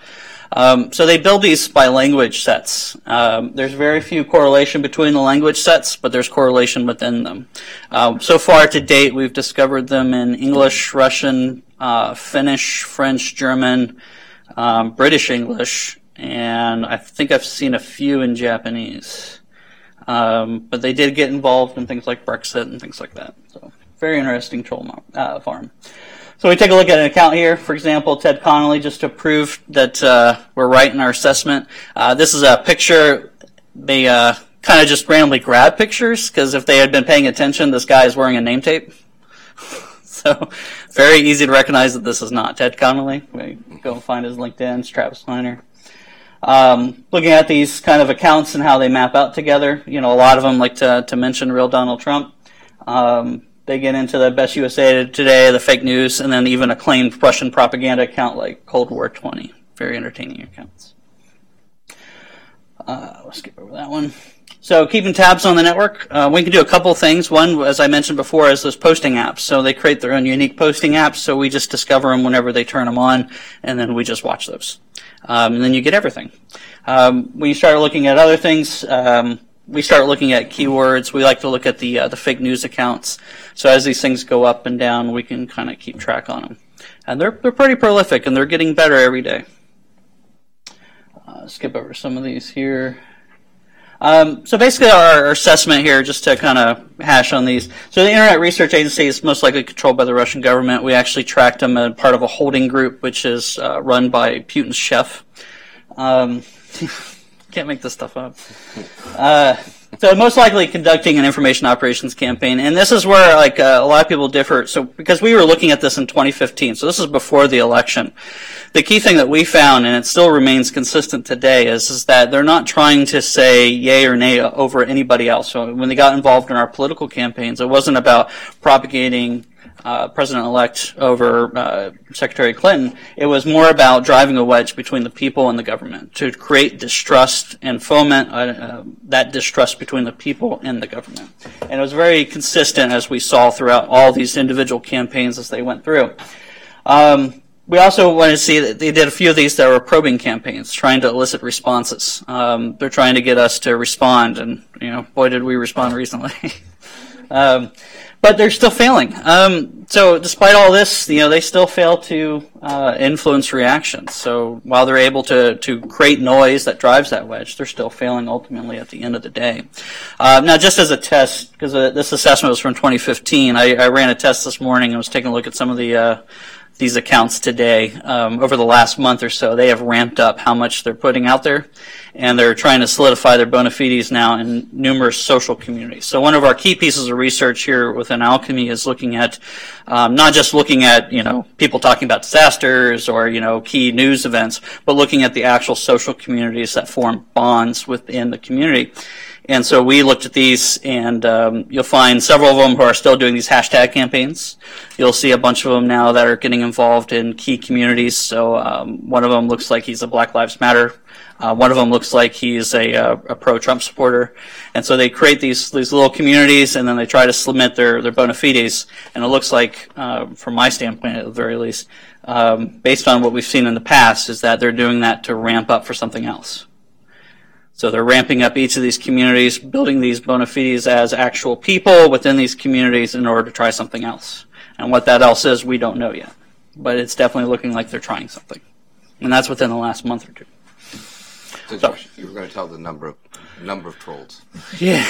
Um, so they build these by language sets. Um, there's very few correlation between the language sets, but there's correlation within them. Um, so far to date, we've discovered them in English, Russian, uh, Finnish, French, German, um, British English, and I think I've seen a few in Japanese. Um, but they did get involved in things like Brexit and things like that. So very interesting troll mo- uh, farm. So we take a look at an account here. For example, Ted Connolly, just to prove that uh, we're right in our assessment. Uh, this is a picture. They uh, kind of just randomly grab pictures because if they had been paying attention, this guy is wearing a name tape. so very easy to recognize that this is not Ted Connolly. We go find his LinkedIn. It's Travis Kleiner. Um, looking at these kind of accounts and how they map out together, you know, a lot of them like to, to mention real Donald Trump. Um, they get into the best USA Today, the fake news, and then even a claimed Russian propaganda account like Cold War 20. Very entertaining accounts. Uh, let's skip over that one. So keeping tabs on the network, uh, we can do a couple things. One, as I mentioned before, is those posting apps. So they create their own unique posting apps. So we just discover them whenever they turn them on, and then we just watch those. Um, and then you get everything. Um, when you start looking at other things, um, we start looking at keywords. We like to look at the uh, the fake news accounts. So as these things go up and down, we can kind of keep track on them. And they're they're pretty prolific, and they're getting better every day. Uh, skip over some of these here. Um, so basically, our, assessment here, just to kind of hash on these. So the Internet Research Agency is most likely controlled by the Russian government. We actually tracked them as part of a holding group, which is uh, run by Putin's chef. Um, can't make this stuff up. Uh, So most likely conducting an information operations campaign, and this is where like uh, a lot of people differ. So because we were looking at this in 2015, so this is before the election. The key thing that we found, and it still remains consistent today, is is that they're not trying to say yay or nay over anybody else. So when they got involved in our political campaigns, it wasn't about propagating uh, President-elect over uh, Secretary Clinton, it was more about driving a wedge between the people and the government to create distrust and foment uh, uh, that distrust between the people and the government. And it was very consistent as we saw throughout all these individual campaigns as they went through. Um, we also want to see that they did a few of these that were probing campaigns, trying to elicit responses. Um, they're trying to get us to respond, and you know, boy, did we respond recently. um, but they're still failing. Um, so despite all this, you know, they still fail to uh, influence reactions. So while they're able to to create noise that drives that wedge, they're still failing ultimately at the end of the day. Uh, now, just as a test, because uh, this assessment was from 2015, I, I, ran a test this morning and was taking a look at some of the uh, these accounts today. Um, over the last month or so, they have ramped up how much they're putting out there, and they're trying to solidify their bona fides now in numerous social communities. So one of our key pieces of research here within Alqimi is looking at um, not just looking at you know people talking about disasters or you know key news events, but looking at the actual social communities that form bonds within the community. And so we looked at these, and um, you'll find several of them who are still doing these hashtag campaigns. You'll see a bunch of them now that are getting involved in key communities. So um, one of them looks like he's a Black Lives Matter. Uh, one of them looks like he's a, a, uh, a pro-Trump supporter, and so they create these these little communities, and then they try to submit their their bona fides. And it looks like, uh, from my standpoint at the very least, um, based on what we've seen in the past, is that they're doing that to ramp up for something else. So they're ramping up each of these communities, building these bona fides as actual people within these communities in order to try something else. And what that else is, we don't know yet. But it's definitely looking like they're trying something. And that's within the last month or two. So, Josh, you were going to tell the number of number of trolls. Yeah.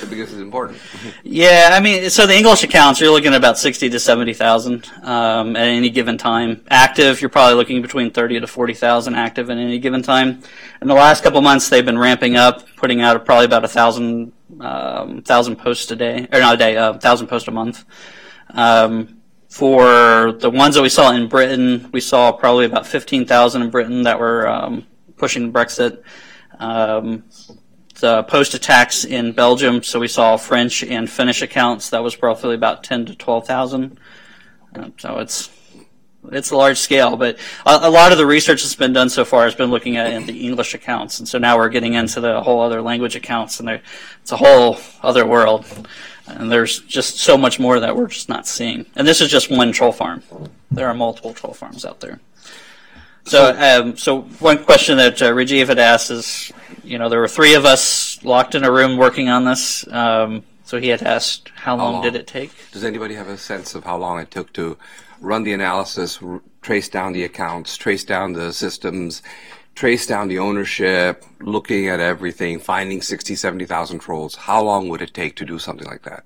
because it's important. yeah, I mean, so the English accounts, you're looking at about 60 to 70,000 um, at any given time. Active, you're probably looking between 30 to 40,000 active at any given time. In the last couple months, they've been ramping up, putting out probably about a thousand, um, thousand posts a day, or not a day, a uh, thousand posts a month. Um, for the ones that we saw in Britain, we saw probably about 15,000 in Britain that were um, pushing Brexit. Um, the post attacks in Belgium, so we saw French and Finnish accounts. That was roughly about 10 to 12,000. Uh, so it's it's a large scale, but a, a, lot of the research that's been done so far has been looking at the English accounts, and so now we're getting into the whole other language accounts, and it's a whole other world. And there's just so much more that we're just not seeing. And this is just one troll farm. There are multiple troll farms out there. So, um, so one question that uh, Rajeev had asked is, you know, there were three of us locked in a room working on this. Um, so he had asked, how, how long, long, did it take? Does anybody have a sense of how long it took to run the analysis, r- trace down the accounts, trace down the systems, trace down the ownership, looking at everything, finding 60, 70,000 trolls? How long would it take to do something like that?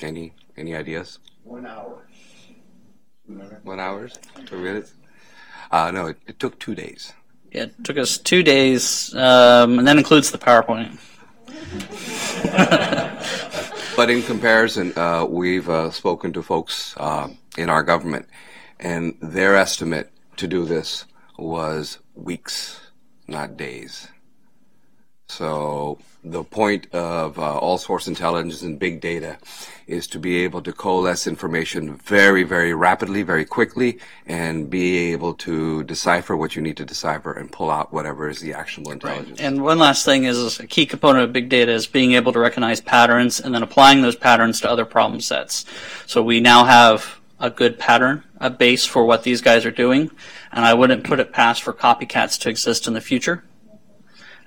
Any any ideas? One hour. One hour? Two minutes? Uh, no, it, it, took two days. Yeah, it took us two days, um, and that includes the PowerPoint. but in comparison, uh, we've uh, spoken to folks uh, in our government, and their estimate to do this was weeks, not days. So the point of uh, all source intelligence and big data is to be able to coalesce information very, very rapidly, very quickly, and be able to decipher what you need to decipher and pull out whatever is the actionable intelligence. Right. And one last thing is a key component of big data is being able to recognize patterns and then applying those patterns to other problem sets. So we now have a good pattern, a base for what these guys are doing, and I wouldn't put it past for copycats to exist in the future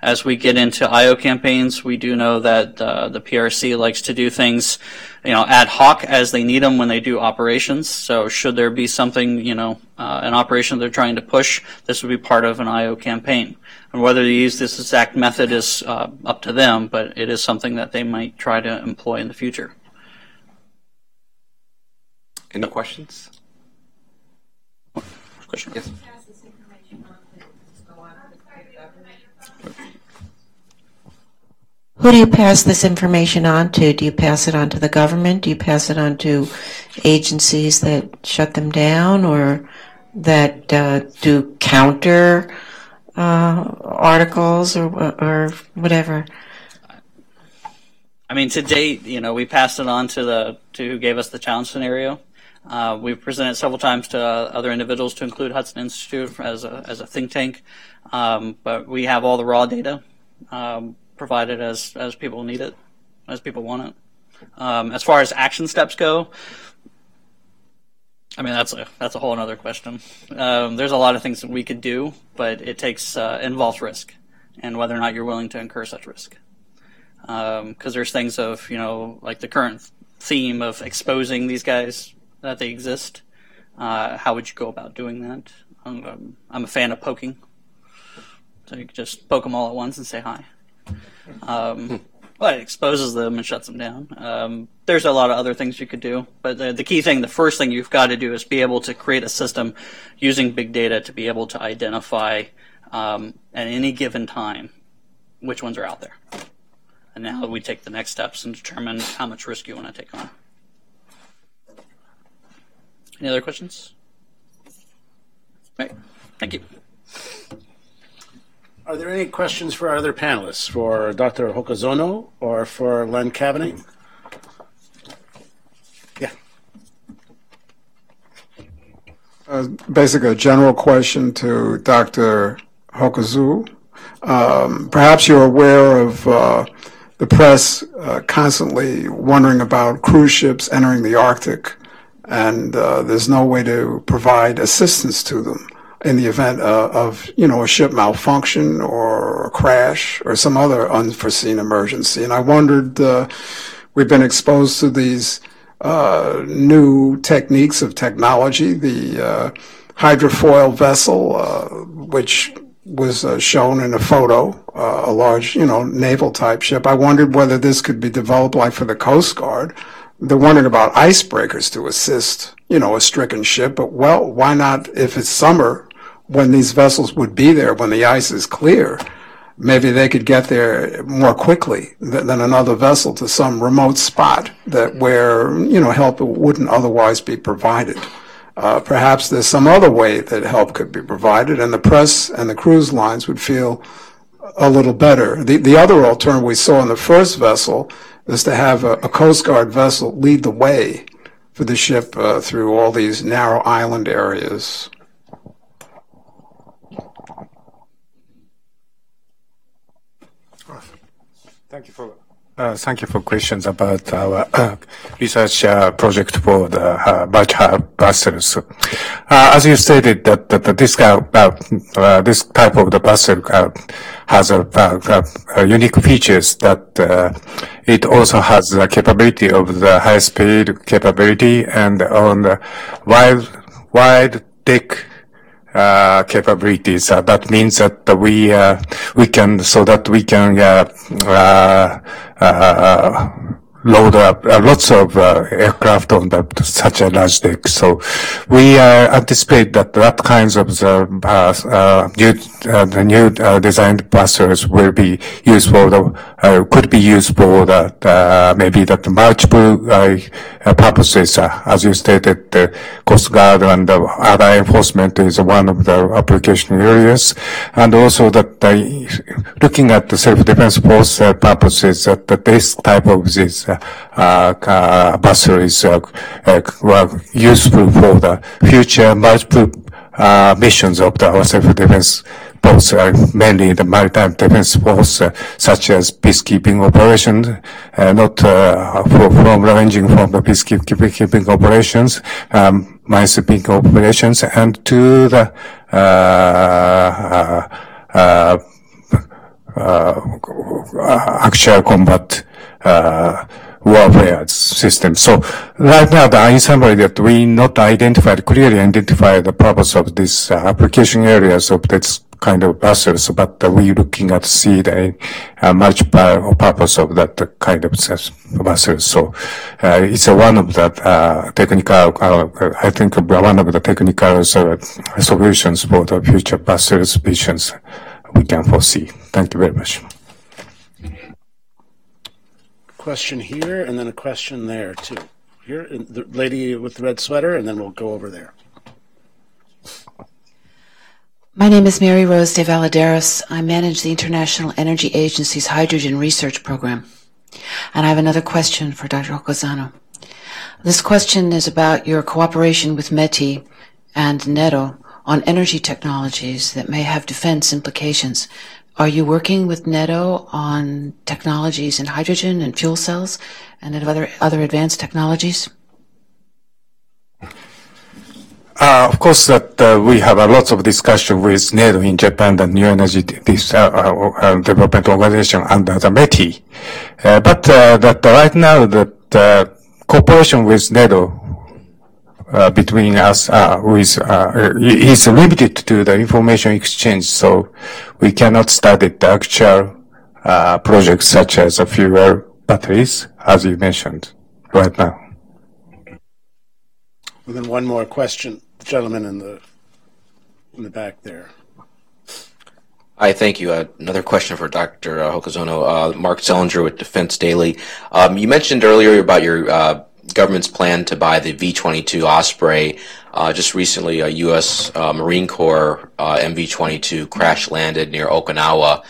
as we get into IO campaigns, we do know that uh, the PRC likes to do things, you know, ad hoc as they need them when they do operations. So should there be something, you know, uh, an operation they're trying to push, this would be part of an IO campaign. And whether they use this exact method is uh, up to them, but it is something that they might try to employ in the future. Any questions? Question? Yes. Who do you pass this information on to? Do you pass it on to the government? Do you pass it on to agencies that shut them down or that uh, do counter uh, articles or, or whatever? I mean, to date, you know, we passed it on to the to who gave us the challenge scenario. Uh, we've presented several times to uh, other individuals, to include Hudson Institute as a as a think tank. Um, but we have all the raw data um, provided as as people need it, as people want it. Um, as far as action steps go, I mean that's a that's a whole other question. Um, there's a lot of things that we could do, but it takes uh, involves risk, and whether or not you're willing to incur such risk. Because um, there's things of you know like the current theme of exposing these guys that they exist. Uh, how would you go about doing that? I'm, I'm a fan of poking. So you just poke them all at once and say hi. Um, well, it exposes them and shuts them down. Um, there's a lot of other things you could do, but the, the, key thing, the first thing you've got to do is be able to create a system using big data to be able to identify um, at any given time which ones are out there. And now we take the next steps and determine how much risk you want to take on. Any other questions? Right. Thank you. Are there any questions for our other panelists, for Dr. Hokazono or for Len Caveny? Yeah. Uh, basically, a general question to Dr. Hokazu. Um, perhaps you're aware of uh, the press uh, constantly wondering about cruise ships entering the Arctic, and uh, there's no way to provide assistance to them in the event uh, of, you know, a ship malfunction or a crash or some other unforeseen emergency. And I wondered, uh, we've been exposed to these uh, new techniques of technology, the uh, hydrofoil vessel, uh, which was uh, shown in a photo, a large, you know, naval type ship. I wondered whether this could be developed like for the Coast Guard. They're wondering about icebreakers to assist, you know, a stricken ship. But well, why not if it's summer when these vessels would be there when the ice is clear, maybe they could get there more quickly than, than another vessel to some remote spot that where you know help wouldn't otherwise be provided. Uh, perhaps there's some other way that help could be provided, and the press and the cruise lines would feel a little better. The, the other alternative we saw in the first vessel is to have a, a Coast Guard vessel lead the way for the ship uh, through all these narrow island areas. Thank you for uh, thank you for questions about our uh, research uh, project for the uh, virtual buses. Uh, as you stated, that, that this uh, uh, this type of the bus has a, unique features that it also has the capability of the high speed capability and on the wide wide deck uh, capabilities. Uh, that means that we uh, we can so that we can load up uh, lots of uh, aircraft on the, such a large deck. So we uh, anticipate that that kinds of uh, uh, uh, the, new, the new designed buses will be used for the, could be used for that, maybe that multiple purposes. as you stated, the Coast Guard and the other enforcement is one of the application areas. And also that looking at the self-defense force purposes, that, that this type of this uh, uh, batteries uh, were useful for the future multiple missions of the self-defense force, uh, mainly the maritime defense force, uh, such as peacekeeping operations, uh, not from ranging from the peacekeeping operations, um, minesweeping operations, and to the actual combat warfare system. So right now, the, in that we not identified, clearly identified the purpose of this uh, application areas of this kind of vessels, but uh, we looking at see the uh, multiple purpose of that kind of vessels. So uh, it's one of the uh, technical, uh, I think one of the technical uh, solutions for the future vessels visions we can foresee. Thank you very much. question here, and then a question there, too. Here, the lady with the red sweater, and then we'll go over there. My name is Mary Rose de Valladares. I manage the International Energy Agency's Hydrogen Research Program. And I have another question for Dr. Hokazono. This question is about your cooperation with METI and NEDO on energy technologies that may have defense implications. Are you working with NEDO on technologies in hydrogen and fuel cells and other, other advanced technologies? Uh, of course, that uh, we have a lot of discussion with NEDO in Japan, the New Energy this, uh, uh, uh Development Organization under the METI. Uh, but that right now, that cooperation with NEDO between us with, is limited to the information exchange, so we cannot study the actual projects such as a fuel batteries, as you mentioned right now. And then one more question the gentleman in the in the back there. Hi, thank you. Uh, another question for Dr. Uh, Hokazono. Uh, Marc Selinger with Defense Daily. Um, you mentioned earlier about your uh, government's plan to buy the V-22 Osprey. Uh, just recently, a U.S. Uh, Marine Corps MV-22 crash landed near Okinawa,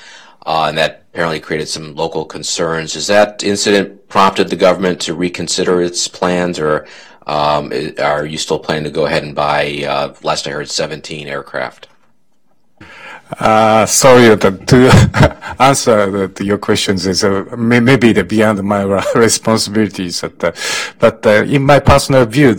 and that apparently created some local concerns. Has that incident prompted the government to reconsider its plans, or um, are you still planning to go ahead and buy, uh, last I heard, 17 aircraft? Uh, sorry to answer your questions is uh, maybe beyond my responsibilities, uh, but, uh, in my personal view,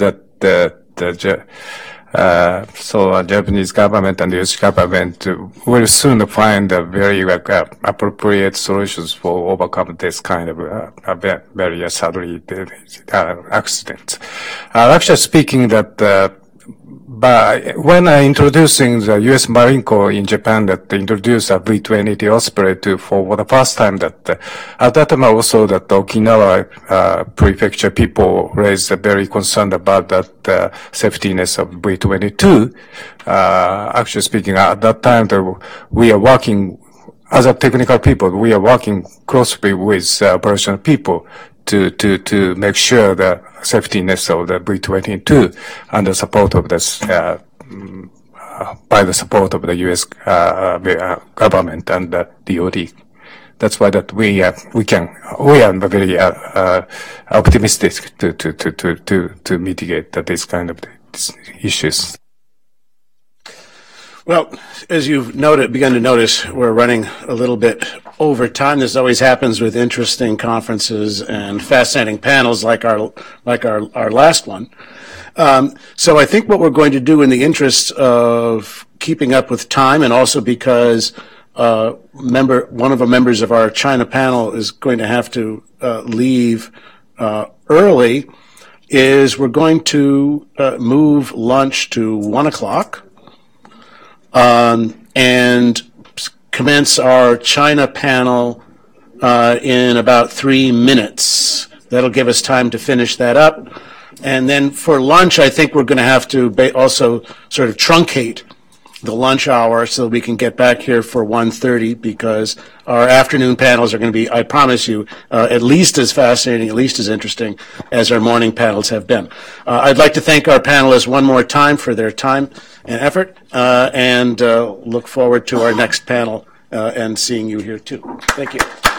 uh, so Japanese government and the US government will soon find a very uh, appropriate solutions for overcome this kind of very sadly accident. Actually speaking that but when I introducing the U.S. Marine Corps in Japan that introduced a V-22 Osprey to, for the first time that uh, at that time also that Okinawa uh, prefecture people raised a very concerned about that uh, safetiness of V-22. Uh, actually speaking, at that time we are working as a technical people, we are working closely with uh, operational people to, to, to make sure the safetiness of the V-22 and the support of this, uh, uh, by the support of the U.S. Uh, uh, government and the DoD. That's why that we uh, we can we are very uh, optimistic to to to to to to mitigate this kind of issues. Well, as you've noted, begun to notice, we're running a little bit over time. This always happens with interesting conferences and fascinating panels like our like our, our last one. Um, so I think what we're going to do in the interest of keeping up with time and also because uh, member one of the members of our China panel is going to have to uh, leave uh, early is we're going to uh, move lunch to one o'clock um, and commence our China panel uh, in about three minutes. That'll give us time to finish that up. And then for lunch, I think we're going to have to ba- also sort of truncate the lunch hour so we can get back here for 1.30 because our afternoon panels are going to be, I promise you, uh, at least as fascinating, at least as interesting as our morning panels have been. Uh, I'd like to thank our panelists one more time for their time and effort uh, and uh, look forward to our next panel uh, and seeing you here too. Thank you.